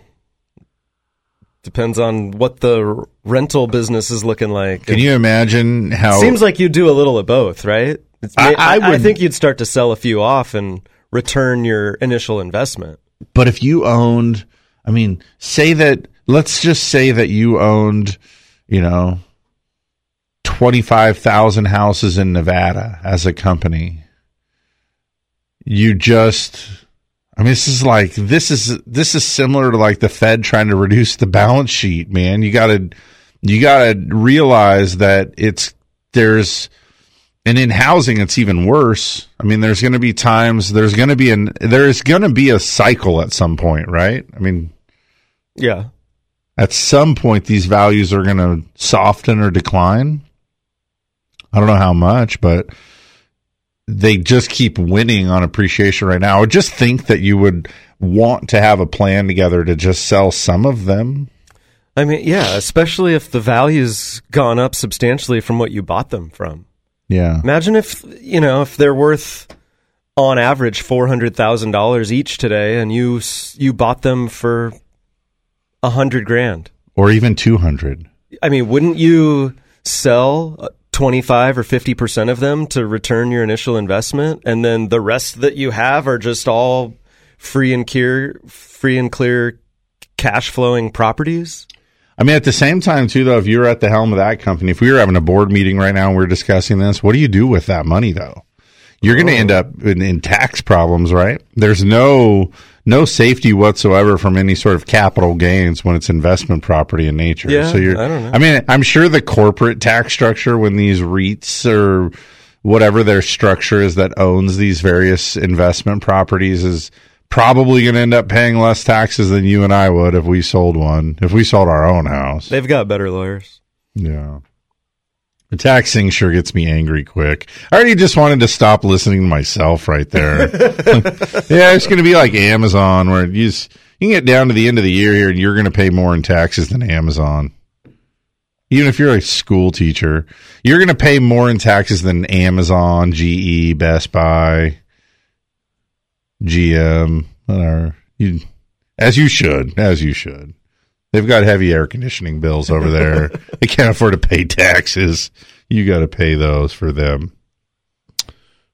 depends on what the rental business is looking like. Can you imagine how? Seems like you do a little of both, right? I, I, I, I think you'd start to sell a few off and return your initial investment. But if you owned, I mean, say that. Let's just say that you owned, you know, twenty five thousand houses in Nevada as a company you just I mean, this is like this is this is similar to like the Fed trying to reduce the balance sheet, man. You gotta you gotta realize that it's there's and in housing it's even worse. I mean, there's gonna be times there's gonna be an there's gonna be a cycle at some point, right? I mean Yeah. At some point these values are gonna soften or decline. I don't know how much, but they just keep winning on appreciation right now. I would just think that you would want to have a plan together to just sell some of them. I mean, yeah, especially if the value's gone up substantially from what you bought them from. Yeah. Imagine if, you know, if they're worth on average $400,000 each today and you you bought them for a 100 grand or even 200. I mean, wouldn't you sell uh, 25 or 50% of them to return your initial investment and then the rest that you have are just all free and clear free and clear cash flowing properties I mean, at the same time, too, though, if you're at the helm of that company, if we were having a board meeting right now and we are discussing this, what do you do with that money, though? You're going to end oh. up in, in tax problems, right? There's no no safety whatsoever from any sort of capital gains when it's investment property in nature. Yeah, so you're, I don't know. I mean, I'm sure the corporate tax structure when these REITs or whatever their structure is that owns these various investment properties is probably going to end up paying less taxes than you and I would if we sold one, if we sold our own house. They've got better lawyers. Yeah. The taxing sure gets me angry quick. I already just wanted to stop listening to myself right there. yeah, it's going to be like Amazon, where you, just, you can get down to the end of the year here and you're going to pay more in taxes than Amazon. Even if you're a school teacher, you're going to pay more in taxes than Amazon, GE, Best Buy, GM, whatever. You, as you should, as you should. They've got heavy air conditioning bills over there. they can't afford to pay taxes. You got to pay those for them.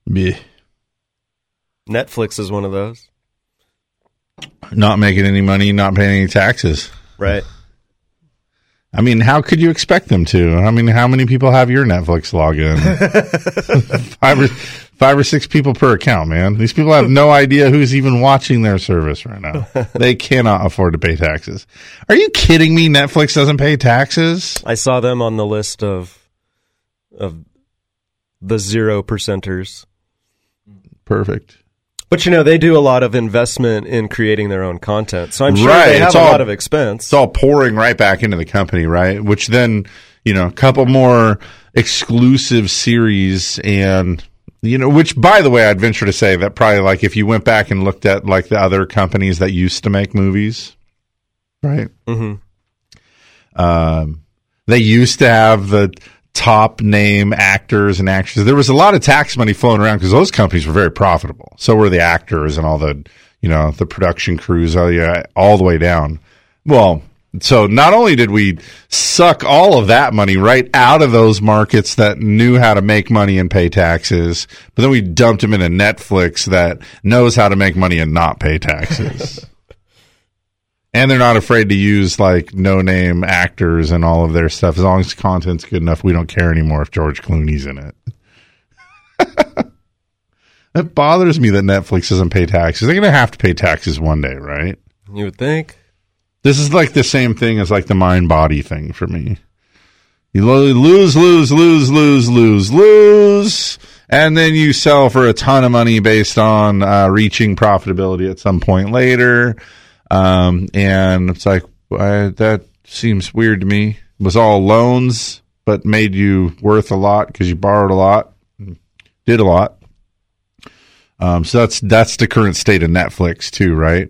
Meh. Netflix is one of those. Not making any money, not paying any taxes. Right. I mean, how could you expect them to? I mean, how many people have your Netflix login? five or five or six people per account, man. These people have no idea who's even watching their service right now. They cannot afford to pay taxes. Are you kidding me? Netflix doesn't pay taxes? I saw them on the list of of the zero percenters. Perfect. But you know, they do a lot of investment in creating their own content. So I'm sure Right, they have it's a all- lot of expense. It's all pouring right back into the company, right? Which then, you know, a couple more exclusive series and you know, which by the way, I'd venture to say that probably like if you went back and looked at like the other companies that used to make movies, right? Mhm. Um, they used to have the top name actors and actresses. There was a lot of tax money flowing around because those companies were very profitable. So were the actors and all the, you know, the production crews, all, yeah, all the way down. Well, so not only did we suck all of that money right out of those markets that knew how to make money and pay taxes, but then we dumped them into Netflix that knows how to make money and not pay taxes. and they're not afraid to use like no name actors and all of their stuff. As long as the content's good enough, we don't care anymore if George Clooney's in it. It bothers me that Netflix doesn't pay taxes. They're going to have to pay taxes one day, right? You would think. This is like the same thing as like the Mindbody thing for me. You lo- lose, lose, lose, lose, lose, lose, and then you sell for a ton of money based on uh, reaching profitability at some point later. Um, and it's like I, that seems weird to me. It was all loans, but made you worth a lot because you borrowed a lot, did a lot. Um, so that's that's the current state of Netflix too, right?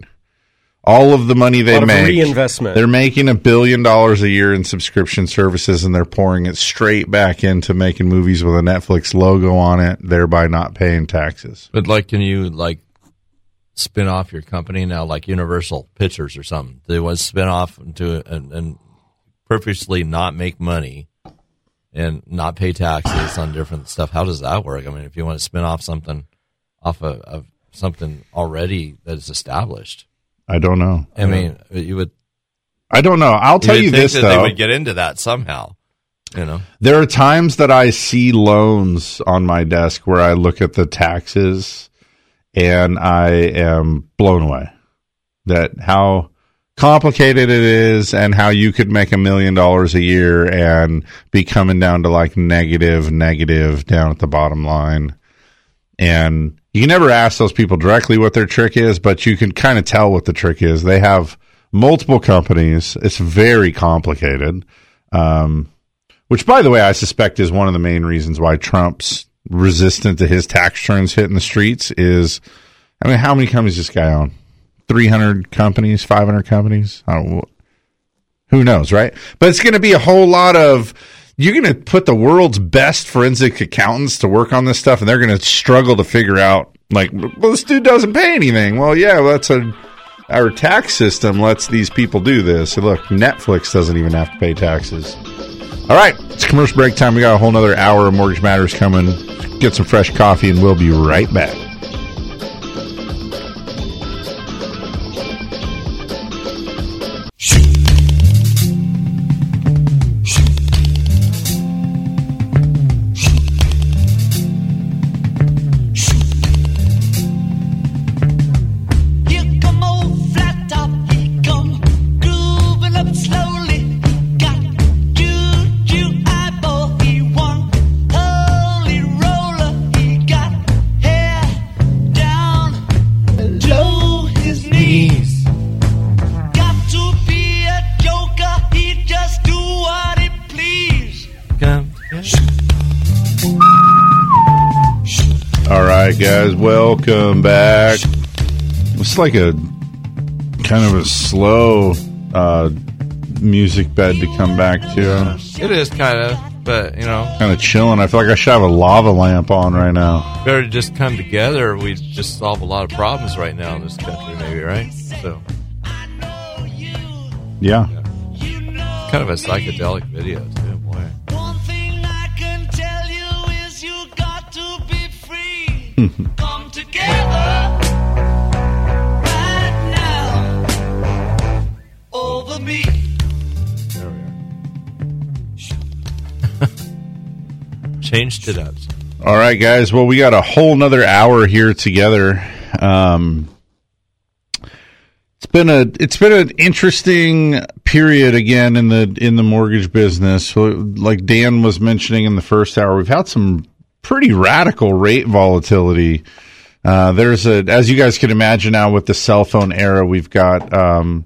All of the money they lot of make, reinvestment. they're making a billion dollars a year in subscription services, and they're pouring it straight back into making movies with a Netflix logo on it, thereby not paying taxes. But like, can you like spin off your company now, like Universal Pictures or something? They want to spin off into and, and purposely not make money and not pay taxes on different stuff. How does that work? I mean, if you want to spin off something off of, of something already that is established, I don't know. I mean, you would. I don't know. I'll tell you'd you think this that though. they would get into that somehow. You know, There are times that I see loans on my desk where I look at the taxes and I am blown away that how complicated it is and how you could make a million dollars a year and be coming down to like negative, negative down at the bottom line. And you can never ask those people directly what their trick is, but you can kind of tell what the trick is. They have multiple companies. It's very complicated. Um, which by the way, I suspect is one of the main reasons why Trump's resistant to his tax returns hitting the streets is, I mean, how many companies this guy own? 300 companies, 500 companies? I don't, who knows, right? But it's going to be a whole lot of, you're going to put the world's best forensic accountants to work on this stuff and they're going to struggle to figure out, like, well, this dude doesn't pay anything. Well, yeah, well, that's a, our tax system lets these people do this. So look, Netflix doesn't even have to pay taxes. All right, it's commercial break time. We got a whole nother hour of Mortgage Matters coming. Get some fresh coffee, and we'll be right back. Like a kind of a slow uh, music bed to come back to. it is kind of, but you know, Kind of chilling. I feel like I should have a lava lamp on right now. better to just come together. We just solve a lot of problems right now in this country, maybe, right? So, Yeah. Kind of a psychedelic video too. Boy. Come together All right, guys. Well, we got a whole nother hour here together. Um, it's been a it's been an interesting period again in the in the mortgage business. So, like Dan was mentioning in the first hour, we've had some pretty radical rate volatility. Uh, there's a as you guys can imagine now with the cell phone era, we've got um,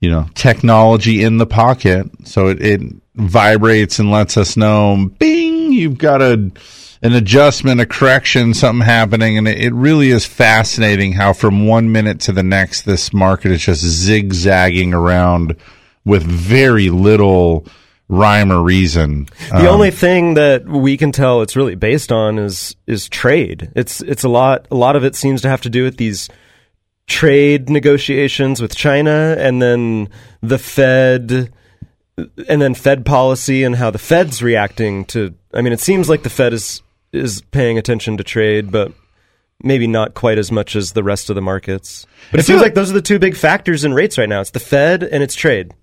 you know technology in the pocket, so it, it vibrates and lets us know, bing, you've got a an adjustment, a correction, something happening, and it, it really is fascinating how from one minute to the next, this market is just zigzagging around with very little rhyme or reason. The Um, only thing that we can tell it's really based on is is trade. It's it's a lot a lot of it seems to have to do with these trade negotiations with China and then the Fed and then Fed policy and how the Fed's reacting to I mean it seems like the Fed is is paying attention to trade but maybe not quite as much as the rest of the markets. But it seems like those are the two big factors in rates right now. It's the Fed and it's trade.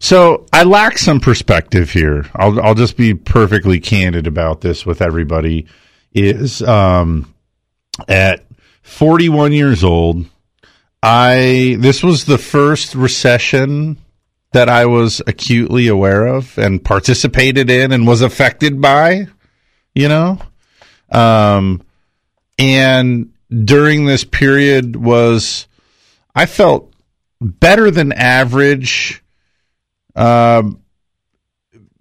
So I lack some perspective here. I'll I'll just be perfectly candid about this with everybody. Is um at 41 years old, I this was the first recession that I was acutely aware of and participated in and was affected by, you know? Um and during this period was I felt better than average um,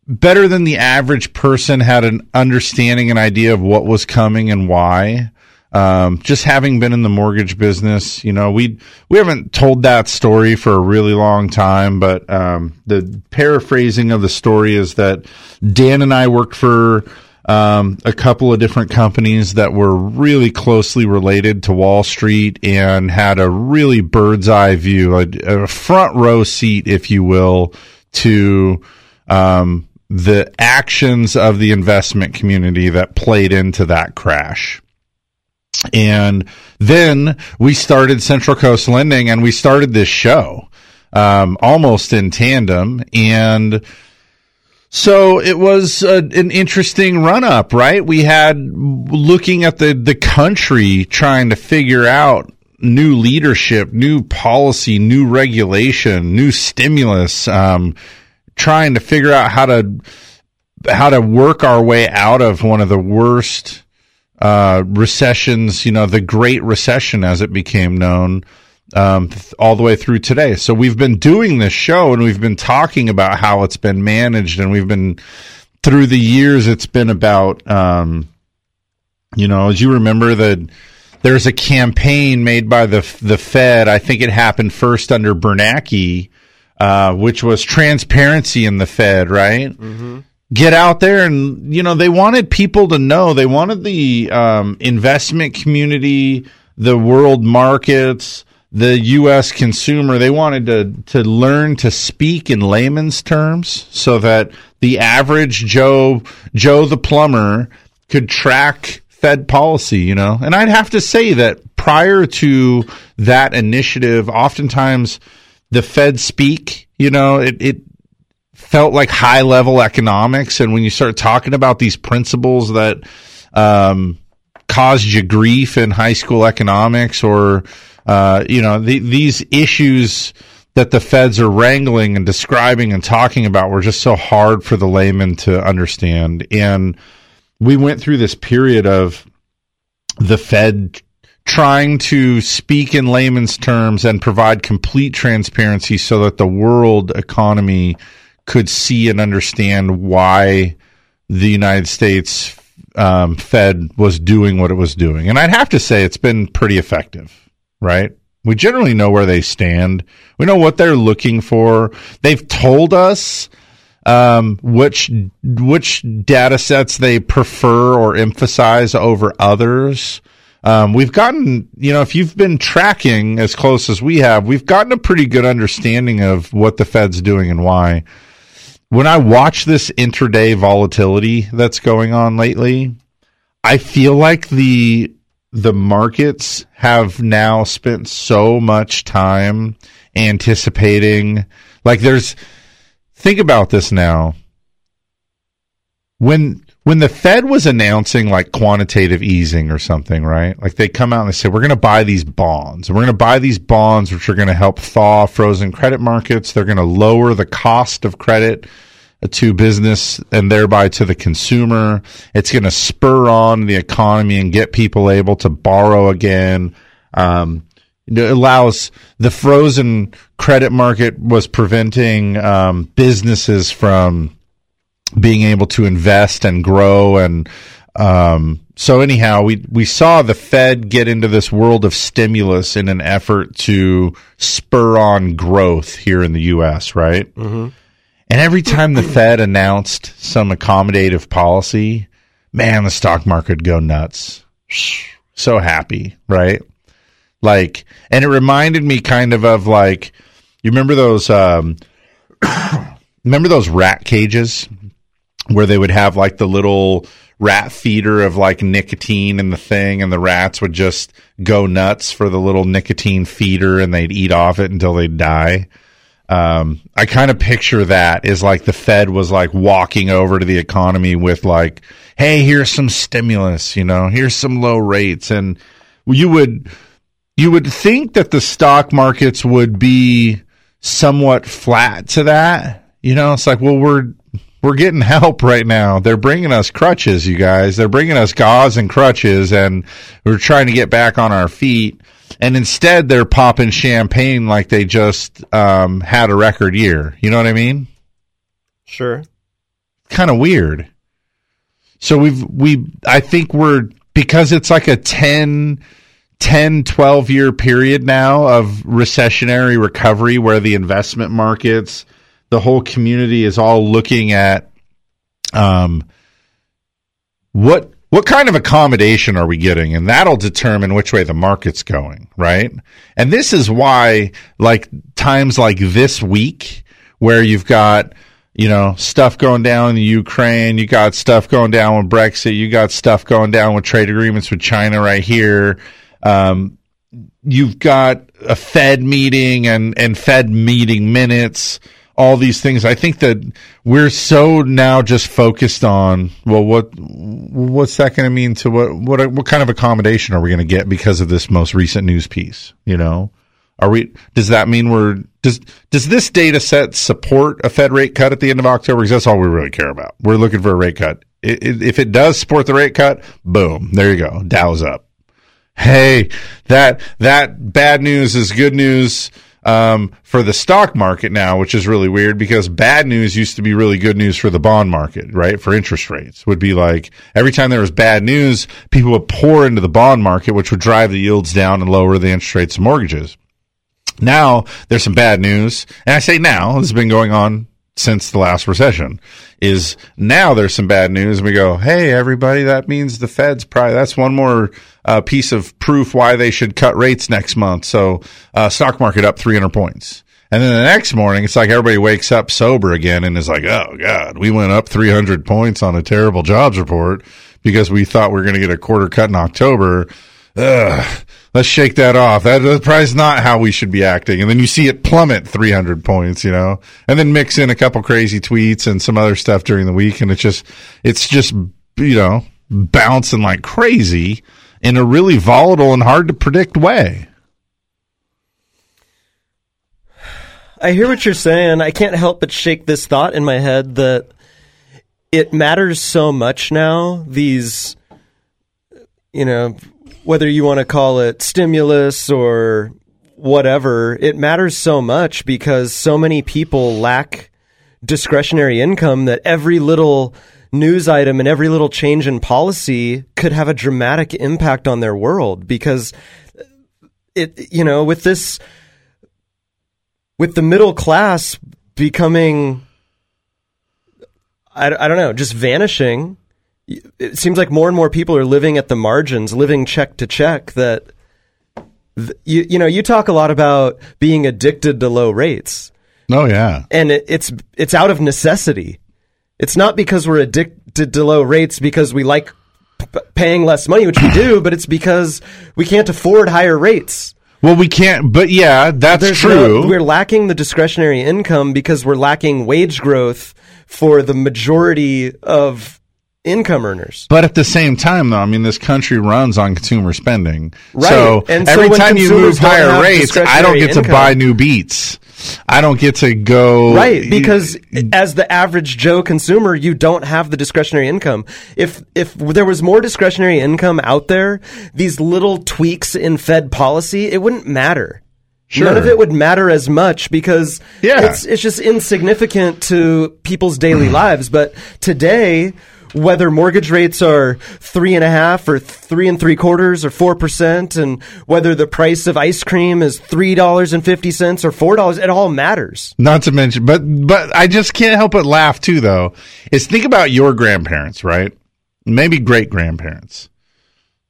better than the average person had an understanding and idea of what was coming and why. Um, just having been in the mortgage business, you know, we we haven't told that story for a really long time, but um, the paraphrasing of the story is that Dan and I worked for um, a couple of different companies that were really closely related to Wall Street and had a really bird's eye view, a, a front row seat, if you will, to um, the actions of the investment community that played into that crash. And then we started Central Coast Lending and we started this show um, almost in tandem. And so it was a, an interesting run up, right? We had looking at the, the country trying to figure out new leadership, new policy, new regulation, new stimulus, um, trying to figure out how to how to work our way out of one of the worst uh, recessions, you know, the Great Recession as it became known, um, th- all the way through today. So we've been doing this show and we've been talking about how it's been managed, and we've been through the years. It's been about, um, you know, as you remember that there's a campaign made by the the Fed. I think it happened first under Bernanke, uh, which was transparency in the Fed, right? Get out there and you know they wanted people to know they wanted the um, investment community the world markets the US consumer they wanted to to learn to speak in layman's terms so that the average Joe Joe the plumber could track Fed policy, you know. And I'd have to say that prior to that initiative, oftentimes the Fed speak, you know, it, it felt like high level economics. And when you start talking about these principles that um, caused you grief in high school economics or, uh, you know, the, these issues that the feds are wrangling and describing and talking about were just so hard for the layman to understand. And we went through this period of the Fed trying to speak in layman's terms and provide complete transparency so that the world economy could see and understand why the United States um, Fed was doing what it was doing. And I'd have to say it's been pretty effective, right? We generally know where they stand. We know what they're looking for. They've told us um, which which data sets they prefer or emphasize over others. Um, we've gotten, you know, if you've been tracking as close as we have, we've gotten a pretty good understanding of what the Fed's doing and why. When I watch this intraday volatility that's going on lately, I feel like the the markets have now spent so much time anticipating like there's think about this now. When when the Fed was announcing like quantitative easing or something, right? Like they come out and they say, we're going to buy these bonds and we're going to buy these bonds, which are going to help thaw frozen credit markets. They're going to lower the cost of credit to business and thereby to the consumer. It's going to spur on the economy and get people able to borrow again. Um, it allows the frozen credit market was preventing um, businesses from being able to invest and grow and um, so anyhow we we saw the Fed get into this world of stimulus in an effort to spur on growth here in the US right? Mm-hmm. and every time the Fed announced some accommodative policy man the stock market go nuts. So happy right? Like and it reminded me kind of of like you remember those um remember those rat cages where they would have like the little rat feeder of like nicotine in the thing and the rats would just go nuts for the little nicotine feeder and they'd eat off it until they'd die um, I kind of picture that is like the Fed was like walking over to the economy with like, hey, here's some stimulus, you know, here's some low rates. And you would, you would think that the stock markets would be somewhat flat to that. You know, it's like, well, we're, we're getting help right now. They're bringing us crutches, you guys. They're bringing us gauze and crutches and we're trying to get back on our feet. And instead they're popping champagne like they just, um, had a record year. You know what I mean? Sure. Kind of weird. So we've, we, I think we're, because it's like a 10, 10, 12 year period now of recessionary recovery where the investment markets, the whole community is all looking at um, what what kind of accommodation are we getting? And that'll determine which way the market's going right? And this is why like times like this week where you've got you know stuff going down in the ukraine you got stuff going down with brexit you got stuff going down with trade agreements with china right here um, you've got a fed meeting and and fed meeting minutes all these things. I think that we're so now just focused on well, what what's that going to mean to what what what kind of accommodation are we going to get because of this most recent news piece? You know, are we? Does that mean we're does does this data set support a Fed rate cut at the end of October? Because that's all we really care about. We're looking for a rate cut. If it does support the rate cut, boom, there you go, Dow's up. Hey, that that bad news is good news um, for the stock market now, which is really weird because bad news used to be really good news for the bond market, right? For interest rates would be like every time there was bad news, people would pour into the bond market, which would drive the yields down and lower the interest rates of mortgages. Now there's some bad news. And I say now, this has been going on since the last recession is now there's some bad news and we go, Hey, everybody, that means the Fed's probably, that's one more uh, piece of proof why they should cut rates next month. So, uh, stock market up 300 points. And then the next morning, it's like everybody wakes up sober again and is like, Oh God, we went up 300 points on a terrible jobs report because we thought we were going to get a quarter cut in October. Ugh, let's shake that off. That, that's probably not how we should be acting. And then you see it plummet 300 points, you know, and then mix in a couple crazy tweets and some other stuff during the week. And it's just, it's just, you know, bouncing like crazy in a really volatile and hard to predict way. I hear what you're saying. I can't help but shake this thought in my head that it matters so much now. These, you know, whether you want to call it stimulus or whatever, it matters so much because so many people lack discretionary income that every little news item and every little change in policy could have a dramatic impact on their world because it, you know, with this with the middle class becoming I, I don't know just vanishing it seems like more and more people are living at the margins living check to check that you, you know you talk a lot about being addicted to low rates Oh yeah. and it, it's it's out of necessity. It's not because we're addicted to low rates because we like p- paying less money, which we do, but it's because we can't afford higher rates. Well, we can't. But yeah, that's There's true. no- we're lacking the discretionary income because we're lacking wage growth for the majority of income earners. But at the same time, though, I mean, this country runs on consumer spending. Right. So And every when time you move higher rates, I don't get to buy new beats. I don't get to go Right, because as the average Joe consumer, you don't have the discretionary income. If if there was more discretionary income out there, these little tweaks in Fed policy, it wouldn't matter. Sure. None of it would matter as much because Yeah. it's it's just insignificant to people's daily lives. But today, whether mortgage rates are three and a half or three and three quarters or four percent, and whether the price of ice cream is three dollars and fifty cents or four dollars, it all matters. Not to mention, but but I just can't help but laugh too. Though, is think about your grandparents, right? Maybe great grandparents,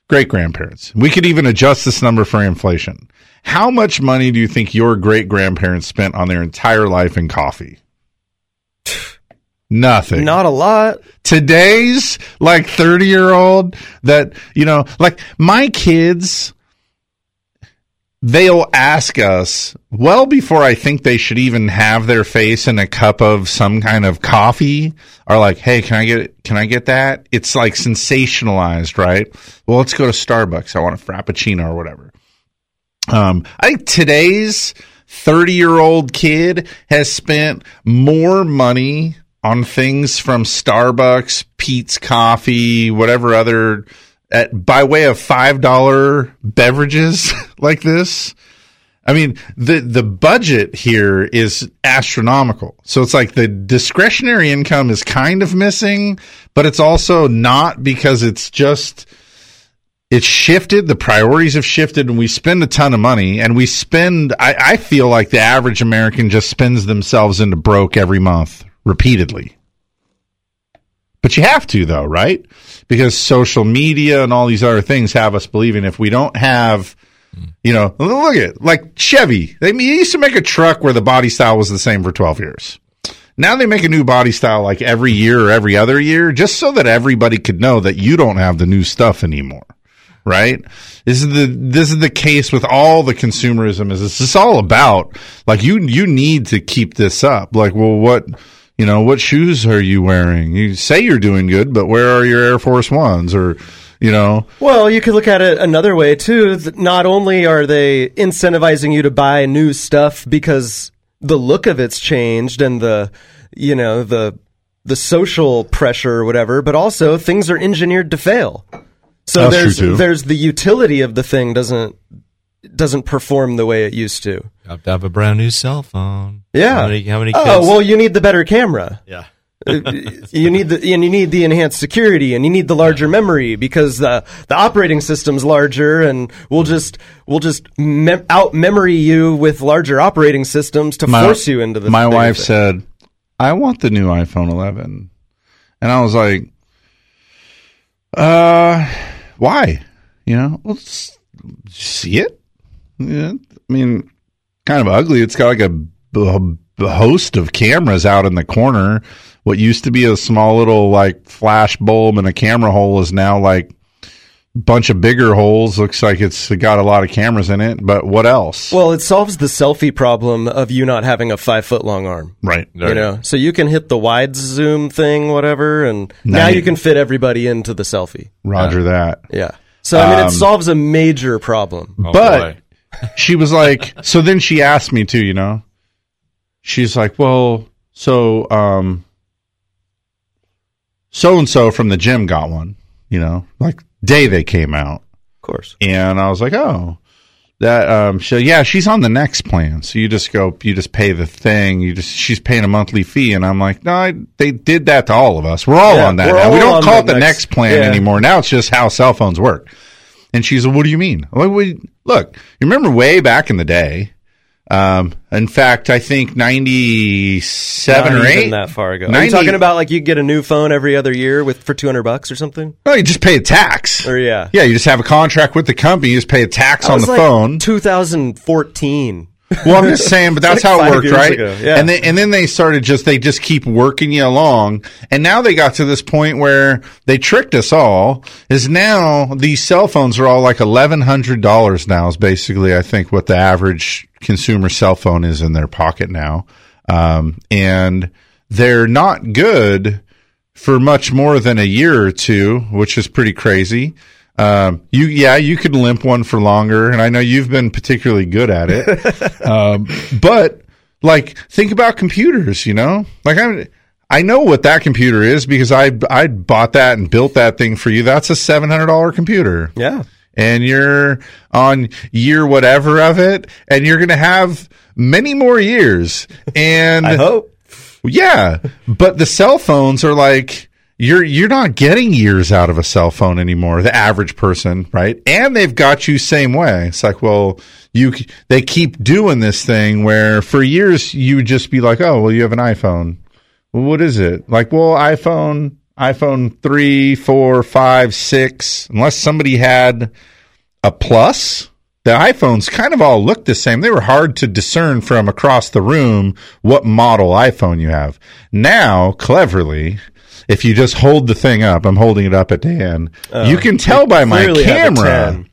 great grandparents. We could even adjust this number for inflation. How much money do you think your great grandparents spent on their entire life in coffee? Nothing. Not a lot. Today's like 30 year old that, you know, like my kids, they'll ask us well before I think they should even have their face in a cup of some kind of coffee are like, Hey, can I get, can I get that? It's like sensationalized, right? Well, let's go to Starbucks. I want a Frappuccino or whatever. Um, I think today's 30 year old kid has spent more money on things from Starbucks, Peet's Coffee, whatever other, at, by way of $5 beverages like this. I mean, the, the budget here is astronomical. So it's like the discretionary income is kind of missing, but it's also not because it's just, it's shifted. The priorities have shifted, and we spend a ton of money. And we spend. I, I feel like the average American just spends themselves into broke every month repeatedly. But you have to, though, right? Because social media and all these other things have us believing if we don't have, you know, look at it, like Chevy. They used to make a truck where the body style was the same for twelve years. Now they make a new body style like every year or every other year, just so that everybody could know that you don't have the new stuff anymore right? This is the this is the case with all the consumerism. Is this is all about like you you need to keep this up. Like, well, what you know, what shoes are you wearing? You say you're doing good, but where are your Air Force Ones? Or you know, Well, you could look at it another way too. Not only are they incentivizing you to buy new stuff because the look of it's changed and the, you know, the the social pressure or whatever, but also things are engineered to fail. So That's there's there's the utility of the thing doesn't doesn't perform the way it used to. You have to have a brand new cell phone. Yeah. How many, how many kids? Oh well, you need the better camera. yeah. Uh, you need the and you need the enhanced security and you need the larger memory because the the operating system's larger and we'll just we'll just mem- out memory you with larger operating systems to force you into the My bigger wife thing. said, "I want the new iPhone 11," and I was like, "Uh, why? You know, well, s- see it? Yeah, I mean, kind of ugly. It's got like a host of cameras out in the corner. What used to be a small little like flash bulb and a camera hole is now like." A bunch of bigger holes. Looks like it's got a lot of cameras in it, but what else? Well, it solves the selfie problem of you not having a five foot long arm. Right. You know, so you can hit the wide zoom thing, whatever, and now, Now you you- can fit everybody into the selfie. Roger that. Yeah. So I mean, Um, it solves a major problem. but she was like, so then she asked me too, you know, she's like, well, so, um, so and so from the gym got one, you know, like day they came out. Of course. And I was like, oh, that, um, so yeah, she's on the next plan. So you just go, you just pay the thing. You just, she's paying a monthly fee. And I'm like, no, I, they did that to all of us. We're all Yeah, on that now. We don't call it the next- next plan yeah. anymore. Now it's just how cell phones work. And she's like, what do you mean? Like, "We- look, you remember way back in the day. Um, in fact, I think 97 Not or even 8. that far ago. Are you talking about like you get a new phone every other year with for two hundred bucks or something? No, you just pay a tax. Or yeah, Yeah, you just have a contract with the company. You just pay a tax That on the like phone. 2014. Well, I'm just saying, but that's how it worked, right? ago, yeah. And they, and then they started just they just keep working you along, and now they got to this point where they tricked us all. Is now these cell phones are all like eleven hundred dollars now. Is basically I think what the average consumer cell phone is in their pocket now, um, and they're not good for much more than a year or two, which is pretty crazy. Um, you, yeah, you could limp one for longer, and I know you've been particularly good at it. um, but like, think about computers. You know, like I, I know what that computer is because I I bought that and built that thing for you. That's a seven hundred dollar computer. Yeah. And you're on year whatever of it, and you're going to have many more years. And I hope. yeah, but the cell phones are like you're you're not getting years out of a cell phone anymore. The average person, right? And they've got you same way. It's like, well, you they keep doing this thing where for years you would just be like, oh, well, you have an iPhone. Well, what is it? Like, well, iPhone, iPhone three, four, five, six. Unless somebody had a plus. The iPhones kind of all looked the same. They were hard to discern from across the room what model iPhone you have. Now, cleverly, if you just hold the thing up, I'm holding it up at Dan, you can tell by my clearly have a camera.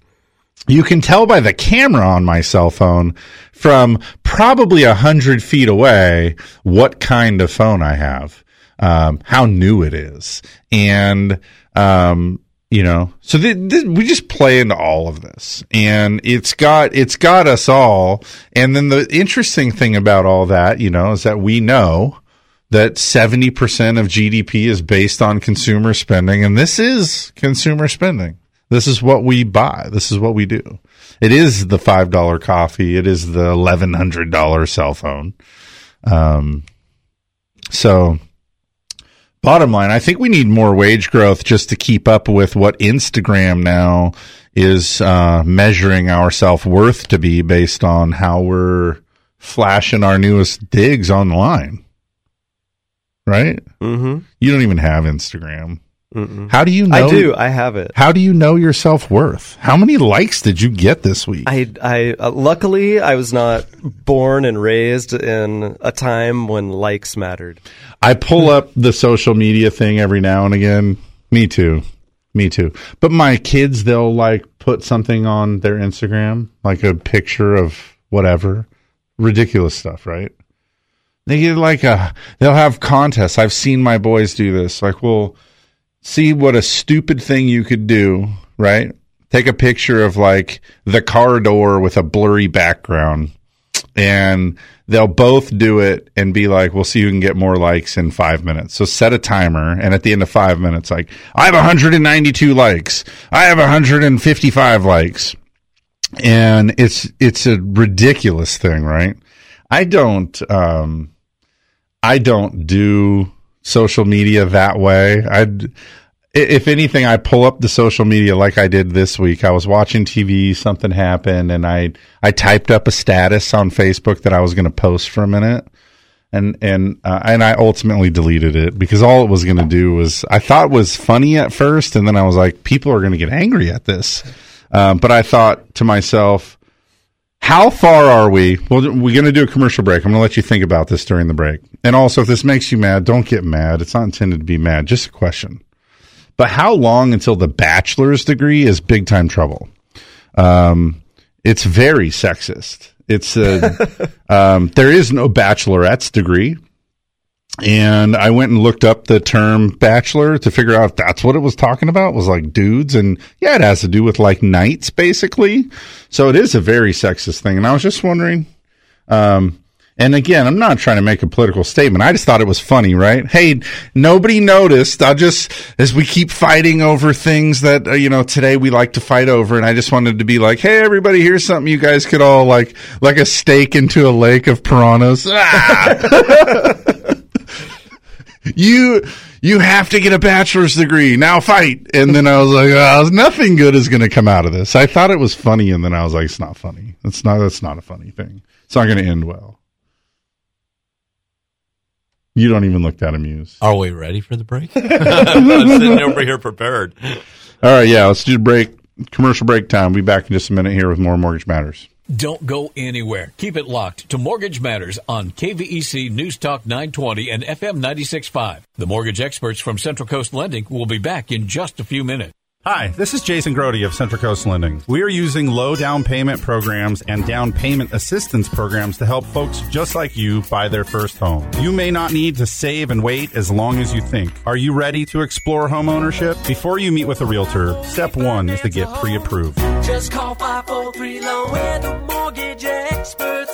You can tell by the camera on my cell phone from probably a hundred feet away what kind of phone I have, um, how new it is, and um, you know, so th- th- we just play into all of this, and it's got it's got us all. And then the interesting thing about all that, you know, is that we know that 70% of GDP is based on consumer spending, and this is consumer spending. This is what we buy. This is what we do. It is the $5 coffee. It is the $1,100 cell phone. Um, so bottom line, I think we need more wage growth just to keep up with what Instagram now is, uh, measuring our self worth to be based on how we're flashing our newest digs online. Right? Mm-hmm. You don't even have Instagram. Mm-mm. How do you know? I do. I have it. How do you know your self worth? How many likes did you get this week? I, I uh, luckily I was not born and raised in a time when likes mattered. I pull up the social media thing every now and again. Me too. Me too. But my kids, they'll like put something on their Instagram, like a picture of whatever. Ridiculous stuff, right? They get like a, they'll have contests. I've seen my boys do this. Like, well, see what a stupid thing you could do, right? Take a picture of like the car door with a blurry background and they'll both do it and be like, we'll see who can get more likes in five minutes. So set a timer. And at the end of five minutes, like, I have 192 likes. I have 155 likes. And it's, it's a ridiculous thing, right? I don't, um, I don't do social media that way. I'd, if anything, I pull up the social media like I did this week. I was watching TV, something happened, and I I typed up a status on Facebook that I was going to post for a minute, and and uh, and I ultimately deleted it because all it was going to do was I thought was funny at first, and then I was like, people are going to get angry at this, um, but I thought to myself. How far are we? Well, we're going to do a commercial break. I'm going to let you think about this during the break. And also, if this makes you mad, don't get mad. It's not intended to be mad. Just a question. But how long until the bachelor's degree is big time trouble? Um, it's very sexist. It's a, um, there is no bachelorette's degree. And I went and looked up the term bachelor to figure out if that's what it was talking about was like dudes. And yeah, it has to do with like knights basically. So it is a very sexist thing. And I was just wondering, um, and again, I'm not trying to make a political statement. I just thought it was funny, right? Hey, nobody noticed. I'll just, as we keep fighting over things that, uh, you know, today we like to fight over. And I just wanted to be like, hey, everybody, here's something you guys could all like, like a steak into a lake of piranhas. Ah! you, you have to get a bachelor's degree. Now fight. And then I was like, oh, nothing good is going to come out of this. I thought it was funny. And then I was like, it's not funny. It's not, that's not a funny thing. It's not going to end well. You don't even look that amused. Are we ready for the break? I'm sitting over here prepared. All right, yeah, let's do the break. Commercial break time. We'll be back in just a minute here with more Mortgage Matters. Don't go anywhere. Keep it locked to Mortgage Matters on KVEC News Talk 920 and FM 96.5. The mortgage experts from Central Coast Lending will be back in just a few minutes. Hi, this is Jason Grody of Central Coast Lending. We are using low down payment programs and down payment assistance programs to help folks just like you buy their first home. You may not need to save and wait as long as you think. Are you ready to explore home ownership? Before you meet with a realtor, step one is to get pre approved. Just call 543 Loan. We're the mortgage experts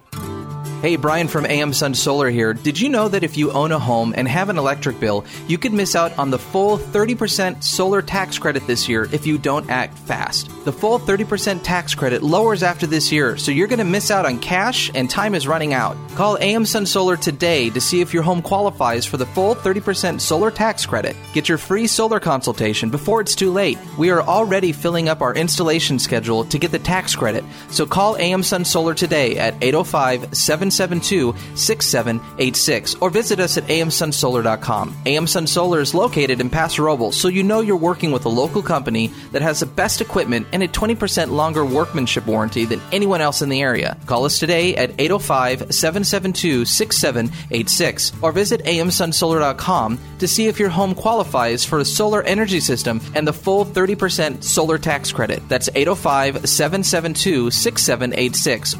Thank you. Hey, Brian from AM Sun Solar here. Did you know that if you own a home and have an electric bill, you could miss out on the full 30% solar tax credit this year if you don't act fast? The full 30% tax credit lowers after this year, so you're going to miss out on cash and time is running out. Call AM Sun Solar today to see if your home qualifies for the full 30% solar tax credit. Get your free solar consultation before it's too late. We are already filling up our installation schedule to get the tax credit, so call AM Sun Solar today at 805 772 6786 or visit us at amsunsolar.com. AM Sun Solar is located in Paso Robles, so you know you're working with a local company that has the best equipment and a 20% longer workmanship warranty than anyone else in the area. Call us today at 805 772 6786 or visit amsunsolar.com to see if your home qualifies for a solar energy system and the full 30% solar tax credit. That's 805 772 6786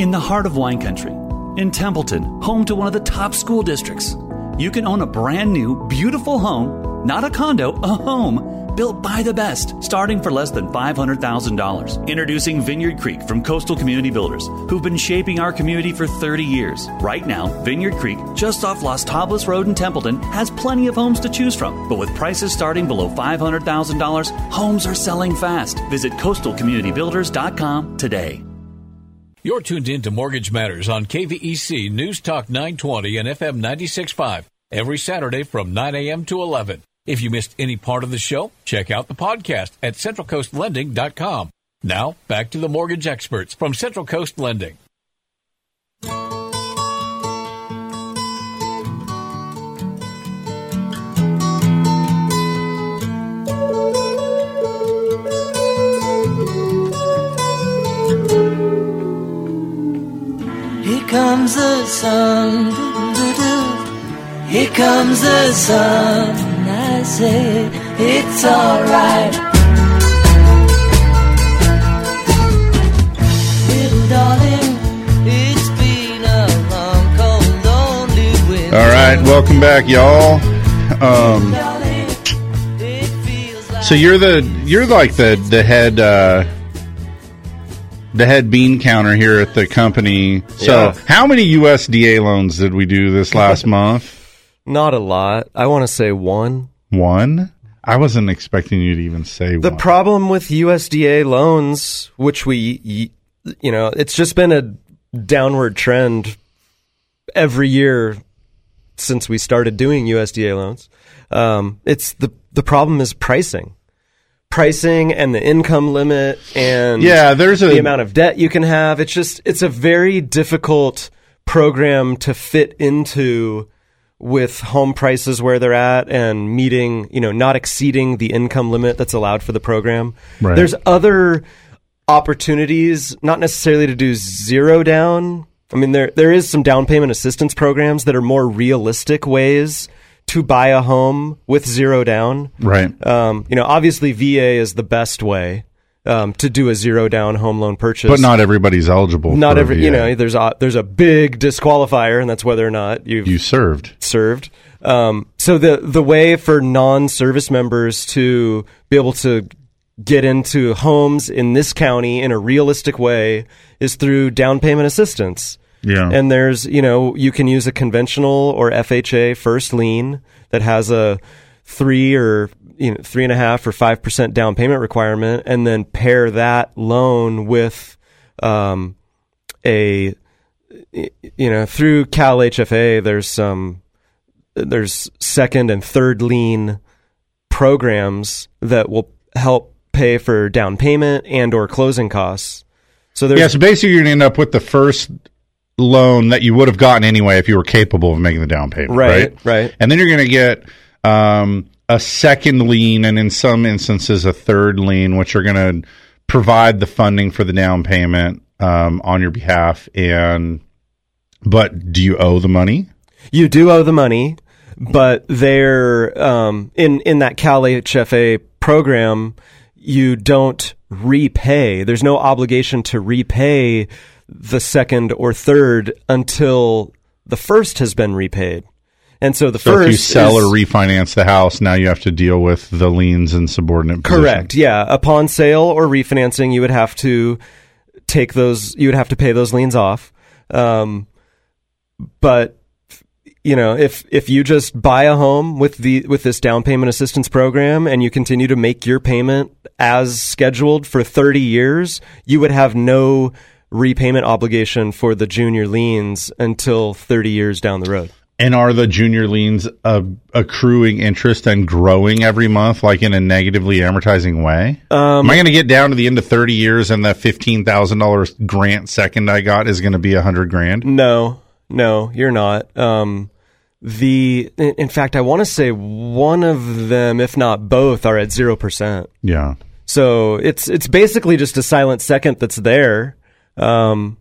In the heart of wine country, in Templeton, home to one of the top school districts, you can own a brand new, beautiful home, not a condo, a home, built by the best, starting for less than $500,000. Introducing Vineyard Creek from Coastal Community Builders, who've been shaping our community for 30 years. Right now, Vineyard Creek, just off Las Tablas Road in Templeton, has plenty of homes to choose from. But with prices starting below $500,000, homes are selling fast. Visit coastalcommunitybuilders.com today. You're tuned in to Mortgage Matters on KVEC News Talk 920 and FM 96.5 every Saturday from 9 a.m. to 11. If you missed any part of the show, check out the podcast at centralcoastlending.com. Now, back to the mortgage experts from Central Coast Lending. Comes the sun. Here comes the sun. I say it's alright. Little darling, it's been a long, cold, lonely winter. All right, welcome back, y'all. Um, so you're the you're like the the head uh, the head bean counter here at the company. So Yeah. how many USDA loans did we do this last month? Not a lot. I want to say one. One. I wasn't expecting you to even say The one. problem with USDA loans, which we, you know, it's just been a downward trend every year since we started doing USDA loans. Um, it's the the problem is pricing, pricing, and the income limit, and Yeah, there's a- the amount of debt you can have. It's just it's a very difficult program to fit into with home prices where they're at and meeting, you know, not exceeding the income limit that's allowed for the program. Right. There's other opportunities, not necessarily to do zero down. I mean, there there is some down payment assistance programs that are more realistic ways to buy a home with zero down. Right. Um, you know, obviously VA is the best way um, to do a zero down home loan purchase, but not everybody's eligible. not every. You know, there's a there's a big disqualifier, and that's whether or not you've you served. served. Um, so the the way for non-service members to be able to get into homes in this county in a realistic way is through down payment assistance. Yeah. And there's, you know, you can use a conventional or FHA first lien that has a three or you know three and a half or five percent down payment requirement, and then pair that loan with um, a you know through Cal HFA. There's some there's second and third lien programs that will help pay for down payment and or closing costs. So there's yeah, so basically you're to end up with the first loan that you would have gotten anyway if you were capable of making the down payment, Right, right? right. And then you're going to get um, a second lien and in some instances a third lien, which are going to provide the funding for the down payment um, on your behalf. And but do you owe the money? You do owe the money, but they're um, in in that Cal HFA program. You don't repay. There's no obligation to repay the second or third until the first has been repaid. And so the So first if you sell is- or refinance the house, now you have to deal with the liens and subordinate. position. Correct. Yeah. Upon sale or refinancing, you would have to take those. You would have to pay those liens off. Um, but you know, if if you just buy a home with the with this down payment assistance program and you continue to make your payment as scheduled for 30 years, you would have no repayment obligation for the junior liens until 30 years down the road. And are the junior liens uh, accruing interest and growing every month, like in a negatively amortizing way? Um, Am I going to get down to the end of thirty years and that fifteen thousand dollars grant second I got is going to be a hundred grand? No, no, you're not. Um, the in in fact, I want to say one of them, if not both, are at zero percent. Yeah. So it's it's basically just a silent second that's there, um,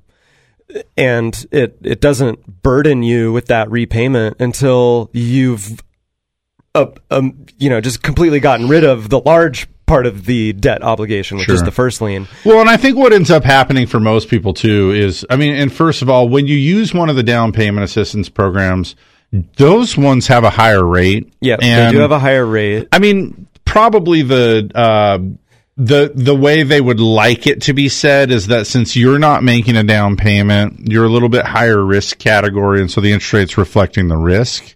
and it it doesn't burden you with that repayment until you've, uh, um, you know, just completely gotten rid of the large part of the debt obligation, which is the first lien. Well, and I think what ends up happening for most people too is, I mean, and first of all, when you use one of the down payment assistance programs, those ones have a higher rate. Yeah, and they do have a higher rate. I mean, probably the uh, the the way they would like it to be said is that since you're not making a down payment, you're a little bit higher risk category, and so the interest rate's reflecting the risk.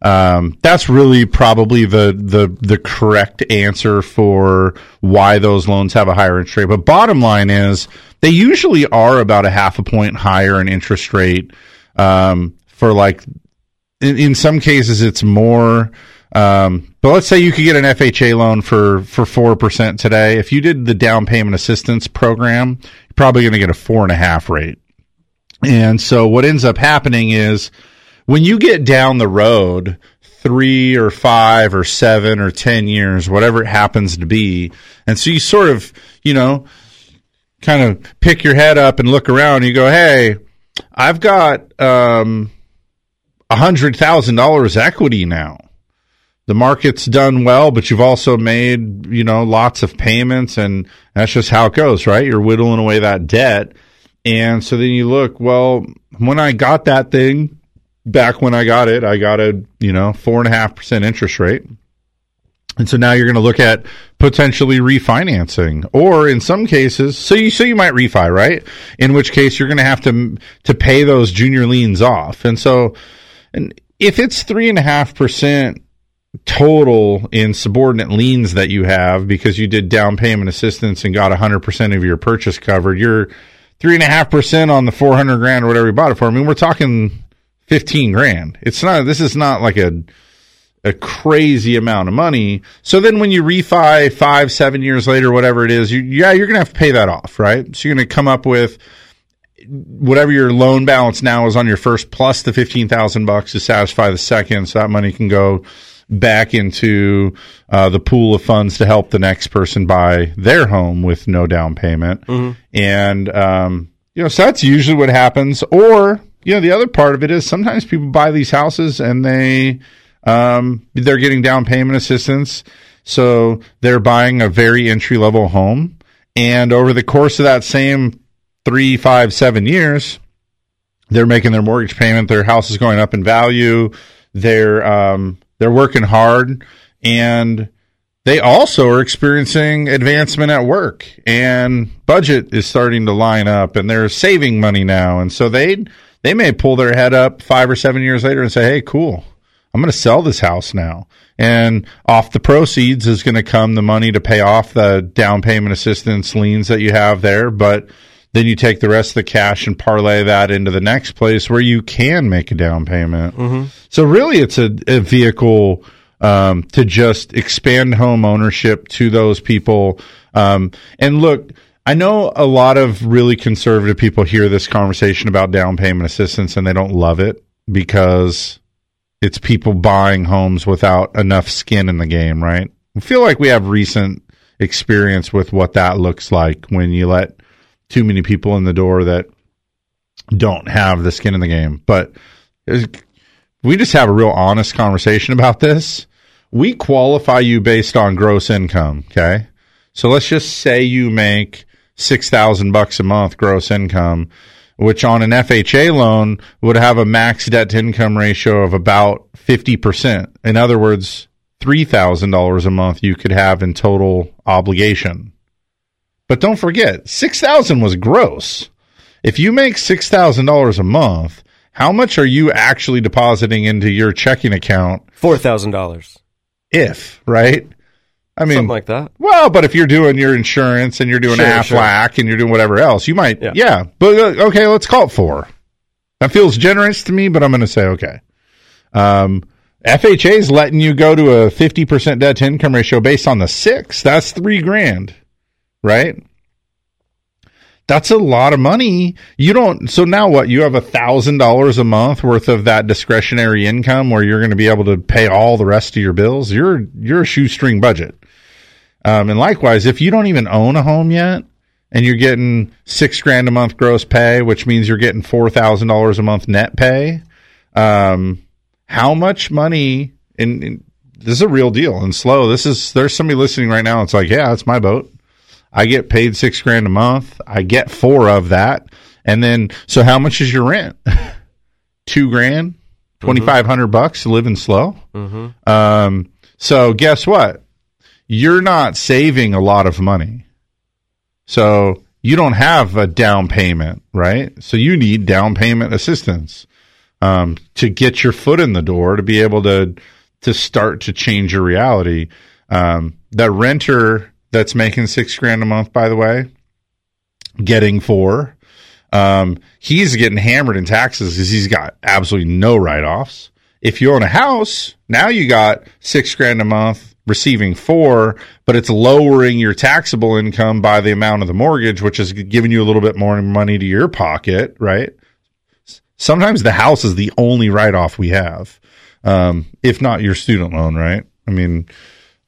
Um, that's really probably the the the correct answer for why those loans have a higher interest rate. But bottom line is they usually are about a half a point higher in interest rate um, for like in, in some cases it's more um, but let's say you could get an FHA loan for for four percent today. If you did the down payment assistance program, you're probably going to get a four and a half rate. And so what ends up happening is when you get down the road three or five or seven or ten years, whatever it happens to be, and so you sort of you know kind of pick your head up and look around. and You go, hey, I've got um hundred thousand dollars equity now. The market's done well, but you've also made, you know, lots of payments and that's just how it goes, right? You're whittling away that debt. And so then you look, well, when I got that thing back when I got it, I got a, you know, four and a half percent interest rate. And so now you're going to look at potentially refinancing or in some cases, so you, so you might refi, right? In which case you're going to have to, to pay those junior liens off. And so, and if it's three and a half percent total in subordinate liens that you have because you did down payment assistance and got 100% of your purchase covered, you're three and a half percent on the 400 grand or whatever you bought it for. I mean, we're talking 15 grand. It's not, this is not like a, a crazy amount of money. So then when you refi five, seven years later, whatever it is, you, yeah, you're going to have to pay that off, right? So you're going to come up with whatever your loan balance now is on your first plus the 15,000 bucks to satisfy the second. So that money can go back into uh, the pool of funds to help the next person buy their home with no down payment. And, um, you know, so that's usually what happens. Or, you know, the other part of it is sometimes people buy these houses and they, um, they're getting down payment assistance. So they're buying a very entry level home. And over the course of that same three, five, seven years, they're making their mortgage payment. Their house is going up in value. They're, um, they're working hard and they also are experiencing advancement at work and budget is starting to line up and they're saving money now. And so they, they may pull their head up five or seven years later and say, "Hey, cool, I'm going to sell this house now." And off the proceeds is going to come the money to pay off the down payment assistance liens that you have there. But then you take the rest of the cash and parlay that into the next place where you can make a down payment. Mm-hmm. So really, it's a, a vehicle um, to just expand home ownership to those people. Um, and look, I know a lot of really conservative people hear this conversation about down payment assistance and they don't love it because it's people buying homes without enough skin in the game, right? I feel like we have recent experience with what that looks like when you let too many people in the door that don't have the skin in the game. But we just have a real honest conversation about this. We qualify you based on gross income, okay? So let's just say you make 6,000 bucks a month gross income, which on an FHA loan would have a max debt to income ratio of about 50%. In other words, $3,000 a month you could have in total obligation. But don't forget, 6,000 was gross. If you make $6,000 a month, how much are you actually depositing into your checking account? $4,000. If, right? I mean, Something like that. Well, but if you're doing your insurance and you're doing Sure, Aflac sure. and you're doing whatever else, you might, yeah. Yeah. But uh, okay, let's call it four. That feels generous to me, but I'm going to say okay. Um, FHA is letting you go to a 50% debt to income ratio based on the six. That's three grand, right? That's a lot of money. You don't. So now what? You have a thousand dollars a month worth of that discretionary income where you're going to be able to pay all the rest of your bills. You're you're a shoestring budget. Um, and likewise, if you don't even own a home yet, and you're getting six grand a month gross pay, which means you're getting four thousand dollars a month net pay, um, how much money? In, in this is a real deal and SLO. This is there's somebody listening right now. It's like, yeah, it's my boat. I get paid six grand a month. I get four of that, and then so how much is your rent? Two grand, twenty five hundred bucks living SLO. Mm-hmm. Um, so guess what? You're not saving a lot of money. So you don't have a down payment, right? So you need down payment assistance um, to get your foot in the door to be able to to start to change your reality. Um, that renter that's making six grand a month, by the way, getting four. Um, he's getting hammered in taxes because he's got absolutely no write offs. If you own a house, now you got six grand a month receiving four, but it's lowering your taxable income by the amount of the mortgage, which is giving you a little bit more money to your pocket, right? Sometimes the house is the only write off we have, um, if not your student loan, right? I mean,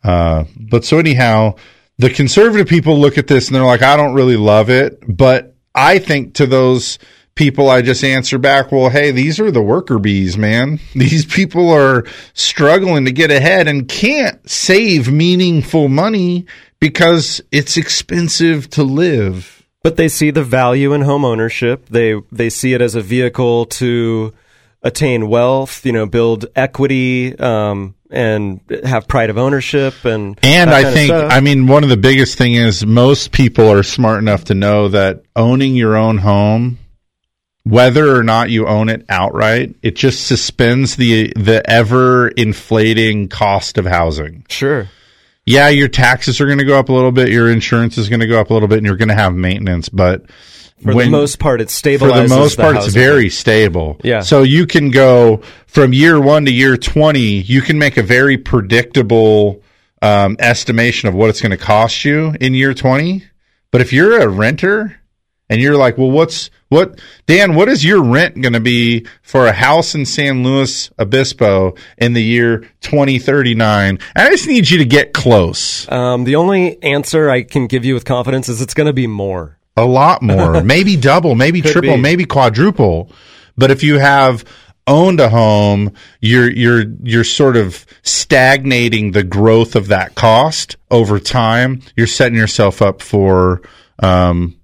uh, but so anyhow, the conservative people look at this and they're like, I don't really love it. But I think to those people, I just answer back, well, hey, these are the worker bees, man. These people are struggling to get ahead and can't save meaningful money because it's expensive to live. But they see the value in home ownership. They they see it as a vehicle to attain wealth, you know, build equity, um, and have pride of ownership and And I think. I mean, one of the biggest thing is most people are smart enough to know that owning your own home, whether or not you own it outright, it just suspends the the ever inflating cost of housing. Sure. Yeah, your taxes are going to go up a little bit, your insurance is going to go up a little bit, and you're going to have maintenance, but For the most part, it for the most the part, it's very stable. Yeah. So you can go from year one to year 20, you can make a very predictable um, estimation of what it's going to cost you in year 20. But if you're a renter and you're like, well, what's, what, Dan, what is your rent going to be for a house in San Luis Obispo in the year 2039? I just need you to get close. Um, the only answer I can give you with confidence is it's going to be more. A lot more, maybe double, maybe Could triple, be. maybe quadruple. But if you have owned a home, you're you're you're sort of stagnating the growth of that cost over time. You're setting yourself up for um,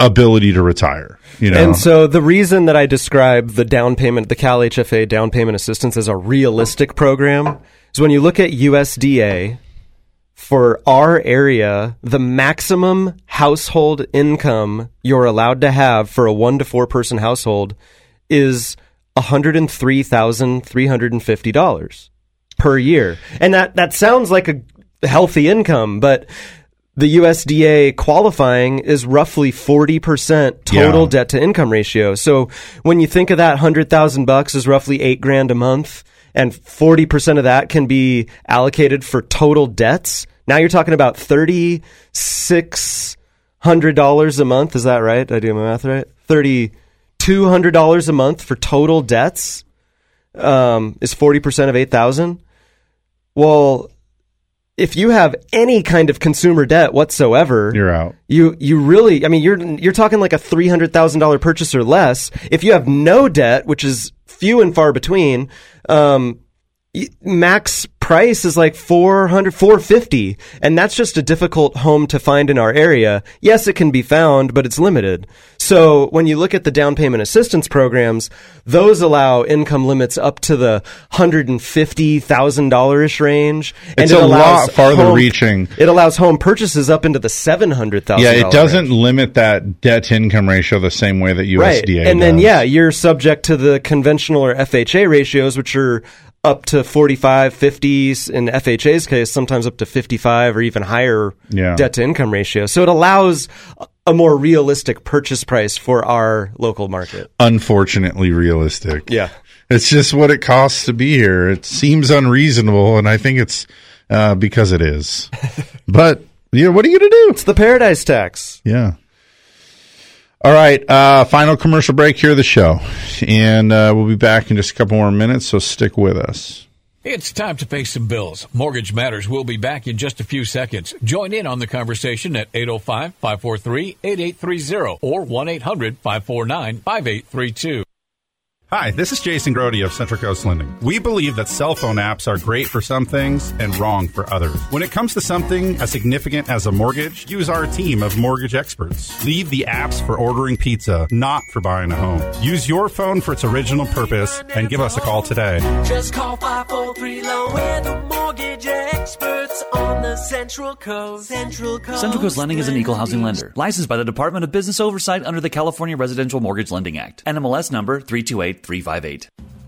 ability to retire. You know, And so the reason that I describe the down payment, the Cal HFA down payment assistance as a realistic program is when you look at USDA for our area, the maximum household income you're allowed to have for a one to four person household is $103,350 per year. And that, that sounds like a healthy income, but the USDA qualifying is roughly 40% total Yeah. debt to income ratio. So when you think of that 100,000 bucks is roughly 8 grand a month and 40% of that can be allocated for total debts. Now you're talking about $3600 a month, is that right? Did I do my math right? $3200 a month for total debts. Um, is 40% of 8,000. Well, if you have any kind of consumer debt whatsoever, You're out. you you really, I mean, you're you're talking like a three hundred thousand dollar purchase or less. If you have no debt, which is few and far between, um, max price is like 400 450 and that's just a difficult home to find in our area yes it can be found but it's limited so when you look at the down payment assistance programs those allow income limits up to the $150,000ish range and It's it a lot farther home- reaching. it allows home purchases up into the $700,000 Yeah, it doesn't limit that debt to income ratio the same way that USDA right. And then yeah, you're subject to the conventional or FHA ratios, which are up to 45, 50, in FHA's case, sometimes up to 55 or even higher Yeah. debt to income ratio. So it allows a more realistic purchase price for our local market. unfortunately realistic. Yeah. It's just what it costs to be here. It seems unreasonable, and I think it's uh, because it is. but yeah, what are you going to do? It's the paradise tax. Yeah. All right. Uh, final commercial break here of the show, and uh, we'll be back in just a couple more minutes. So stick with us. It's time to pay some bills. Mortgage Matters will be back in just a few seconds. Join in on the conversation at 805 543 8830 or 1 800 549 5832. Hi, this is Jason Grody of Central Coast Lending. We believe that cell phone apps are great for some things and wrong for others. When it comes to something as significant as a mortgage, use our team of mortgage experts. Leave the apps for ordering pizza, not for buying a home. Use your phone for its original purpose and give us a call today. Just call 543 Loan. We're the mortgage experts on the Central Coast. Central Coast. Central Coast Lending is an equal housing lender, licensed by the Department of Business Oversight under the California Residential Mortgage Lending Act. NMLS number 328358.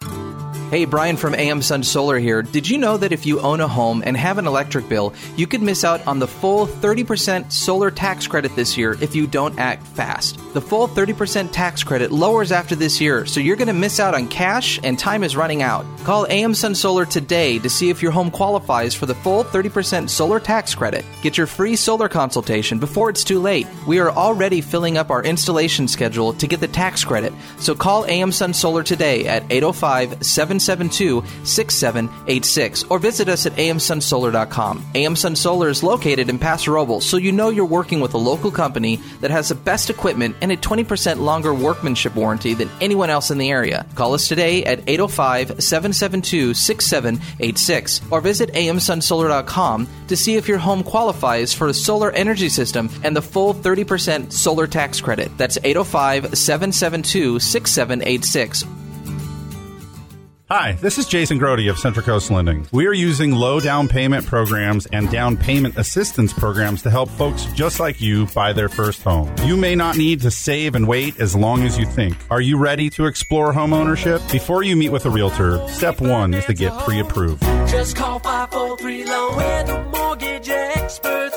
Thank you. Hey, Brian from AM Sun Solar here. Did you know that if you own a home and have an electric bill, you could miss out on the full 30% solar tax credit this year if you don't act fast? The full 30% tax credit lowers after this year, so you're going to miss out on cash and time is running out. Call AM Sun Solar today to see if your home qualifies for the full 30% solar tax credit. Get your free solar consultation before it's too late. We are already filling up our installation schedule to get the tax credit, so call AM Sun Solar today at 805 772 6786 or visit us at amsunsolar.com. AM Sun Solar is located in Paso Robles, so you know you're working with a local company that has the best equipment and a 20% longer workmanship warranty than anyone else in the area. Call us today at 805 772 6786 or visit amsunsolar.com to see if your home qualifies for a solar energy system and the full 30% solar tax credit. That's 805 772 6786 Hi, this is Jason Grody of Central Coast Lending. We are using low down payment programs and down payment assistance programs to help folks just like you buy their first home. You may not need to save and wait as long as you think. Are you ready to explore home ownership? Before you meet with a realtor, step one is to get pre approved. Just call 543 Loan. We're the mortgage the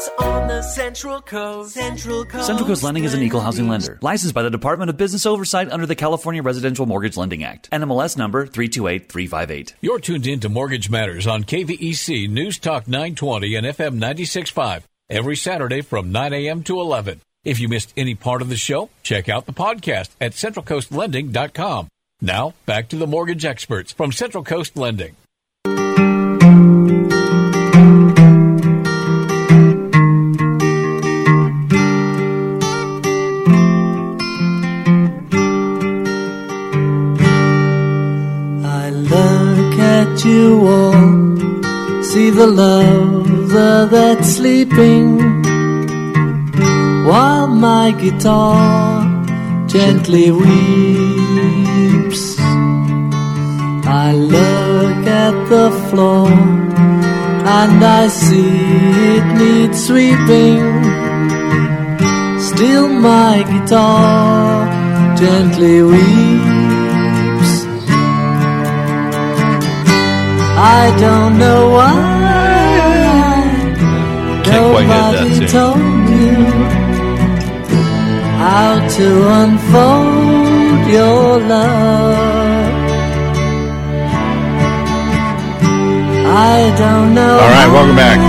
Central Coast. Central Coast. Central Coast Lending is an equal housing lender, licensed by the Department of Business Oversight under the California Residential Mortgage Lending Act. NMLS number 328358. You're tuned in to Mortgage Matters on KVEC News Talk 920 and FM 965 every Saturday from 9 a.m. to 11. If you missed any part of the show, check out the podcast at centralcoastlending.com. Now, back to the mortgage experts from Central Coast Lending. You all see the lover that's sleeping while my guitar gently weeps. I look at the floor and I see it needs sweeping. Still, my guitar gently weeps. I don't know why. Can't quite get that Nobody told you how to unfold your love. I don't know. All right, welcome back.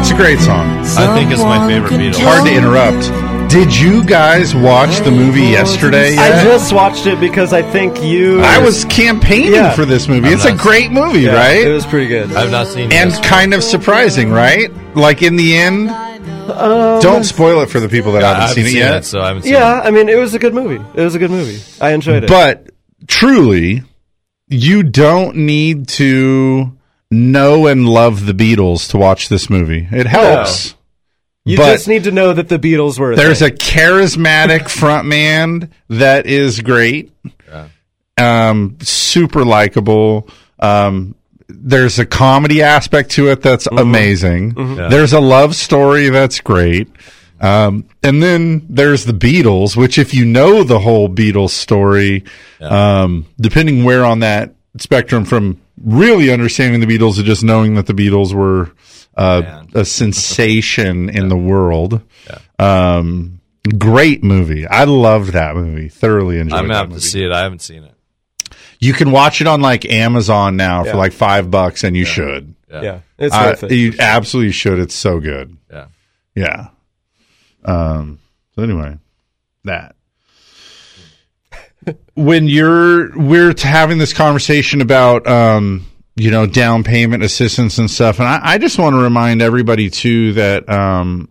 It's a great song. I think it's my favorite Beatles. Hard to interrupt. Did you guys watch the movie yesterday? I just watched it because I think you. I was campaigning Yeah. for this movie. I'm it's a not- great movie, Yeah, right? It was pretty good. I've not seen and this. kind of surprising, right? Like in the end, Um, don't spoil it for the people that I haven't, haven't seen it yet. it, so I haven't seen Yeah, I mean, it was a good movie. It was a good movie. I enjoyed it. But truly, you don't need to know and love the Beatles to watch this movie. It helps. You but just need to know that the Beatles were. A There's a thing. charismatic frontman that is great. Um, super likable. Um, there's a comedy aspect to it that's amazing. Yeah. There's a love story that's great. Um, and then there's the Beatles, which if you know the whole Beatles story, um, depending where on that spectrum from really understanding the Beatles to just knowing that the Beatles were uh, a sensation in the world. Um, great movie. I loved that movie. Thoroughly enjoyed I'm gonna that have to see it. I haven't seen it. You can watch it on like Amazon now Yeah. for like five bucks, and you should. Yeah. yeah, it's Uh, worth it. You absolutely should. It's so good. Yeah. Yeah. Um. So anyway, that when you're we're having this conversation about um you know down payment assistance and stuff, and I, I just want to remind everybody too that um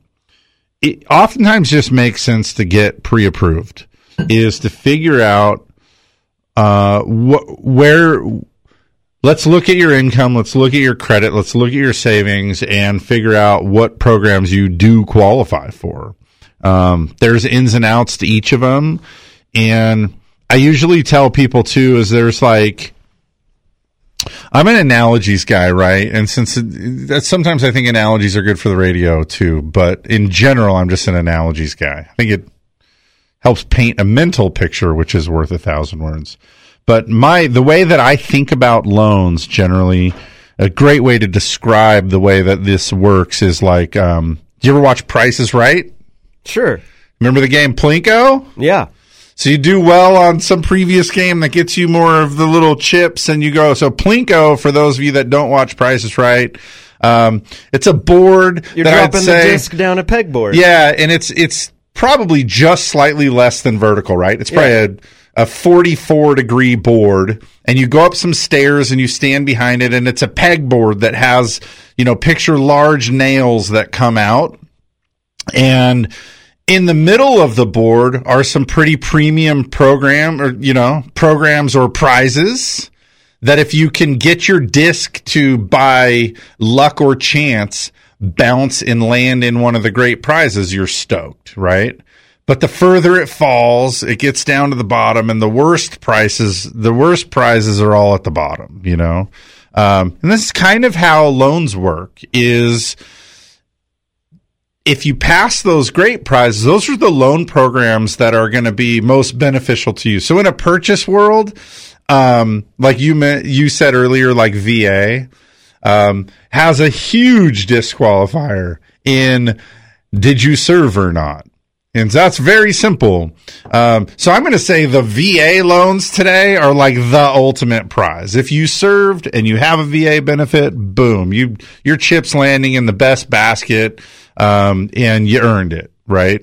it oftentimes just makes sense to get pre-approved is to figure out uh wh- where let's look at your income let's look at your credit let's look at your savings and figure out what programs you do qualify for. Um, there's ins and outs to each of them and i usually tell people too is there's like i'm an analogies guy right? And since it, sometimes i think analogies are good for the radio too. But in general i'm just an analogies guy. I think it helps paint a mental picture which is worth a thousand words. But my the way that i think about loans generally a great way to describe the way that this works is like um do you ever watch prices right? Sure. remember the game plinko? Yeah. So you do well on some previous game that gets you more of the little chips, and you go. So Plinko, for those of you that don't watch Prices Right, um, it's a board You're dropping the disc down a pegboard. yeah, and it's it's probably just slightly less than vertical, right? It's probably a, a 44 degree board, and you go up some stairs and you stand behind it, and it's a pegboard that has you know picture large nails that come out, and in the middle of the board are some pretty premium program or you know programs or prizes that if you can get your disc to by luck or chance bounce and land in one of the great prizes you're stoked right? But the further it falls it gets down to the bottom and the worst prices the worst prizes are all at the bottom you know? Um, and this is kind of how loans work is if you pass those great prizes, those are the loan programs that are going to be most beneficial to you. So in a purchase world, um, like you me- you said earlier, like VA um, has a huge disqualifier in did you serve or not. And that's very simple. Um, so I'm going to say the VA loans today are like the ultimate prize. If you served and you have a VA benefit, boom, you your chips landing in the best basket, um, and you earned it, right?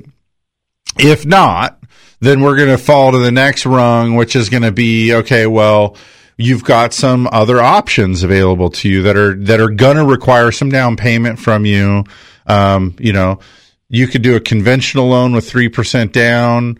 If not, then we're going to fall to the next rung, which is going to be okay. Well, you've got some other options available to you that are that are going to require some down payment from you. Um, you know, you could do a conventional loan with three percent down.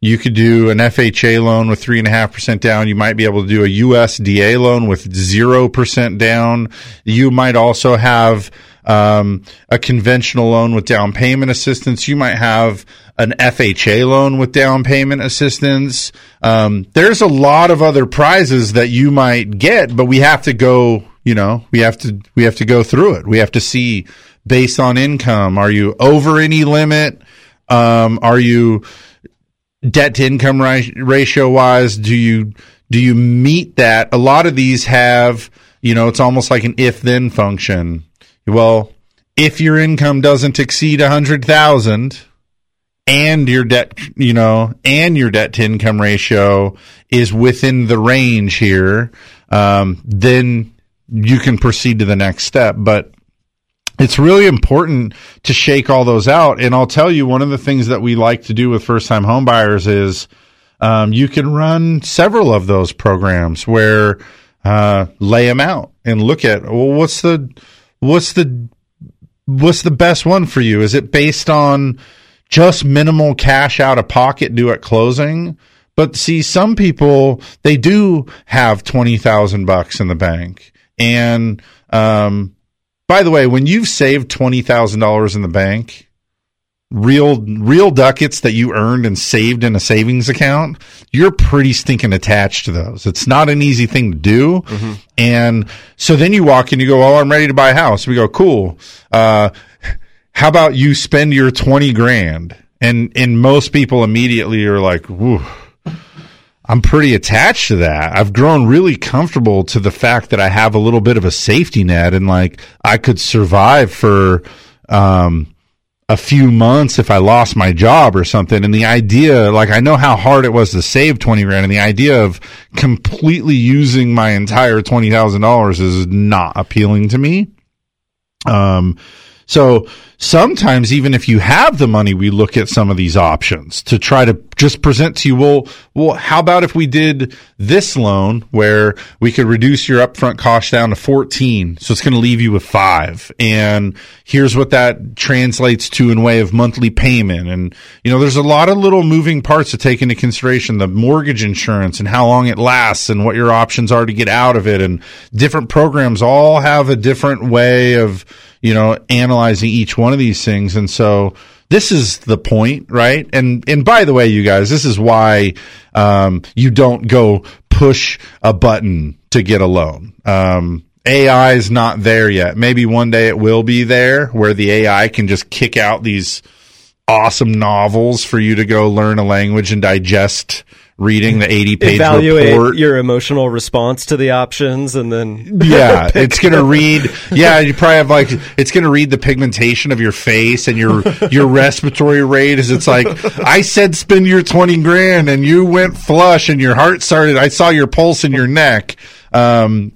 You could do an FHA loan with three and a half percent down. You might be able to do a USDA loan with zero percent down. You might also have um, a conventional loan with down payment assistance. You might have an FHA loan with down payment assistance. Um, there's a lot of other prizes that you might get, but we have to go. You know, we have to we have to go through it. We have to see based on income. Are you over any limit? Um, are you debt to income ratio wise do you do you meet that a lot of these have you know it's almost like an if then function well if your income doesn't exceed a hundred thousand and your debt you know and your debt to income ratio is within the range here um, then you can proceed to the next step but it's really important to shake all those out. And I'll tell you, one of the things that we like to do with first time homebuyers is um, you can run several of those programs where uh, lay them out and look at well, what's the what's the what's the best one for you? Is it based on just minimal cash out of pocket due at closing? But see, some people they do have twenty thousand bucks in the bank, and um, by the way, when you've saved twenty thousand dollars in the bank, real real ducats that you earned and saved in a savings account, you're pretty stinking attached to those. It's not an easy thing to do. Mm-hmm. And so then you walk and you go, "Oh, I'm ready to buy a house." We go, "Cool. Uh, how about you spend your twenty grand?" And and most people immediately are like, "Woo." I'm pretty attached to that. I've grown really comfortable to the fact that I have a little bit of a safety net and like I could survive for um, a few months if I lost my job or something. And the idea, like I know how hard it was to save 20 grand and the idea of completely using my entire $20,000 is not appealing to me. Um, so sometimes even if you have the money, we look at some of these options to try to just present to you. Well, well, how about if we did this loan where we could reduce your upfront cost down to 14? So it's going to leave you with five. And here's what that translates to in way of monthly payment. And, you know, there's a lot of little moving parts to take into consideration, the mortgage insurance and how long it lasts and what your options are to get out of it. And different programs all have a different way of, you know, analyzing each one of these things. And so this is the point, right? And, and by the way, you guys, this is why, um, you don't go push a button to get a loan. Um, AI is not there yet. Maybe one day it will be there where the AI can just kick out these awesome novels for you to go learn a language and digest reading the 80 page evaluate report. your emotional response to the options and then yeah it's going to read yeah you probably have like it's going to read the pigmentation of your face and your your respiratory rate is it's like i said spend your 20 grand and you went flush and your heart started i saw your pulse in your neck. Um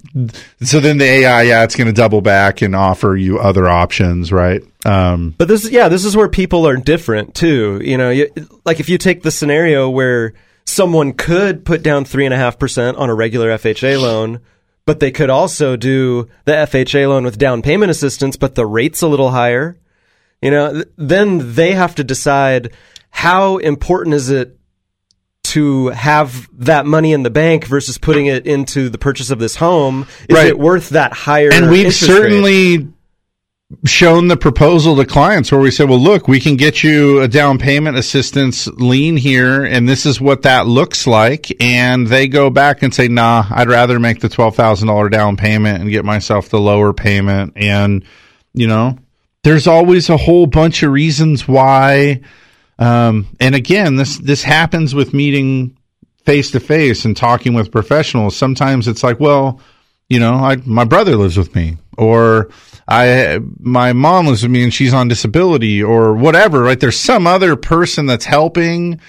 so then the ai yeah it's going to double back and offer you other options right? Um but this yeah this is where people are different too you know you, like if you take the scenario where someone could put down 3.5% on a regular FHA loan, but they could also do the FHA loan with down payment assistance, but the rate's a little higher. You know, th- then they have to decide how important is it to have that money in the bank versus putting it into the purchase of this home? Is Right. it worth that higher? and we've certainly rate? Shown the proposal to clients where we said, well, look, we can get you a down payment assistance lien here, and this is what that looks like. And they go back and say, nah, I'd rather make the $12,000 down payment and get myself the lower payment. And, you know, there's always a whole bunch of reasons why. Um, and again, this, this happens with meeting face to face and talking with professionals. Sometimes it's like, well, you know, I, my brother lives with me or I, my mom lives with me and she's on disability or whatever, right? There's some other person that's helping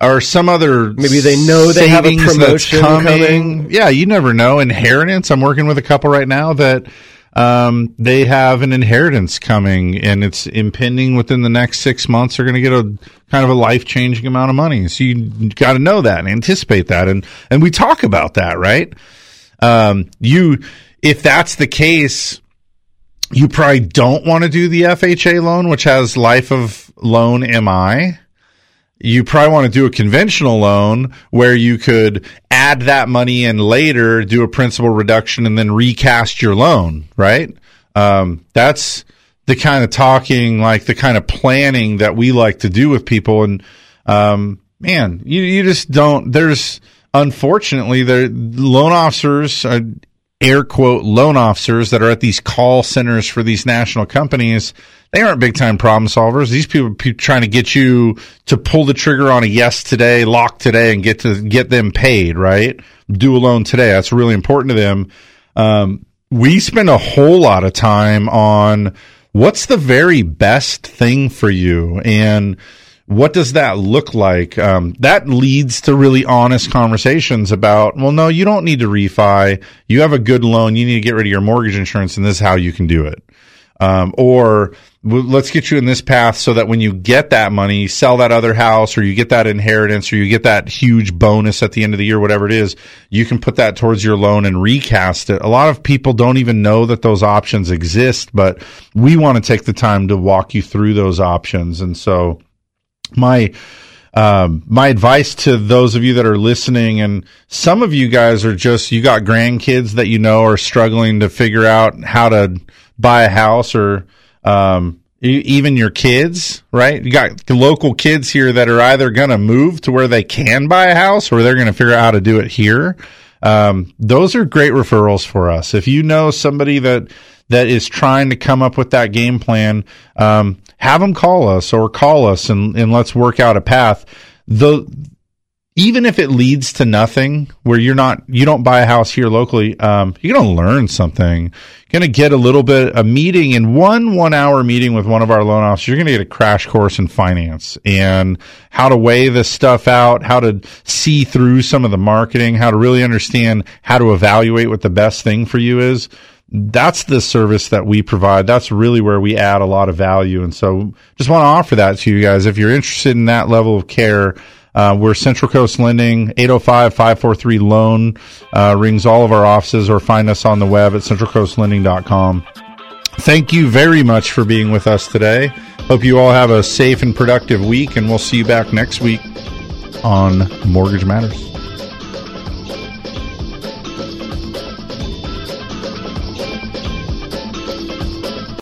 or some other Maybe they know they have a promotion coming. Yeah, you never know. Inheritance. I'm working with a couple right now that um, they have an inheritance coming and it's impending within the next six months. They're going to get a kind of a life changing amount of money. So you got to know that and anticipate that. And, and we talk about that, right? Um, you, if that's the case, you probably don't want to do the FHA loan, which has life of loan MI. you probably want to do a conventional loan where you could add that money in later, do a principal reduction, and then recast your loan, right? Um, that's the kind of talking, like the kind of planning that we like to do with people. And, um, man, you, you just don't, there's, unfortunately, the loan officers, uh, air quote, loan officers that are at these call centers for these national companies, they aren't big time problem solvers. These people are trying to get you to pull the trigger on a yes today, lock today, and get to get them paid, right? Do a loan today. That's really important to them. Um, we spend a whole lot of time on what's the very best thing for you and what does that look like? Um, that leads to really honest conversations about, well, no, you don't need to refi. You have a good loan. You need to get rid of your mortgage insurance, and this is how you can do it. Um, or let's get you in this path so that when you get that money, sell that other house or you get that inheritance or you get that huge bonus at the end of the year, whatever it is, you can put that towards your loan and recast it. A lot of people don't even know that those options exist, but we want to take the time to walk you through those options. And so my, um, my advice to those of you that are listening, and some of you guys are just, you got grandkids that you know are struggling to figure out how to buy a house or, um, even your kids, right? You got local kids here that are either going to move to where they can buy a house or they're going to figure out how to do it here. Um, those are great referrals for us. If you know somebody that, that is trying to come up with that game plan, um, have them call us or call us and, and let's work out a path. The, even if it leads to nothing where you're not you don't buy a house here locally um, you're to learn something. You're to get a little bit a meeting in one one hour meeting with one of our loan officers you're to get a crash course in finance. And how to weigh this stuff out how to see through some of the marketing how to really understand how to evaluate what the best thing for you is that's the service that we provide. That's really where we add a lot of value. And so just want to offer that to you guys. If you're interested in that level of care, uh, we're Central Coast Lending, 805-543 loan, uh, rings all of our offices or find us on the web at centralcoastlending.com. Thank you very much for being with us today. Hope you all have a safe and productive week and we'll see you back next week on Mortgage Matters.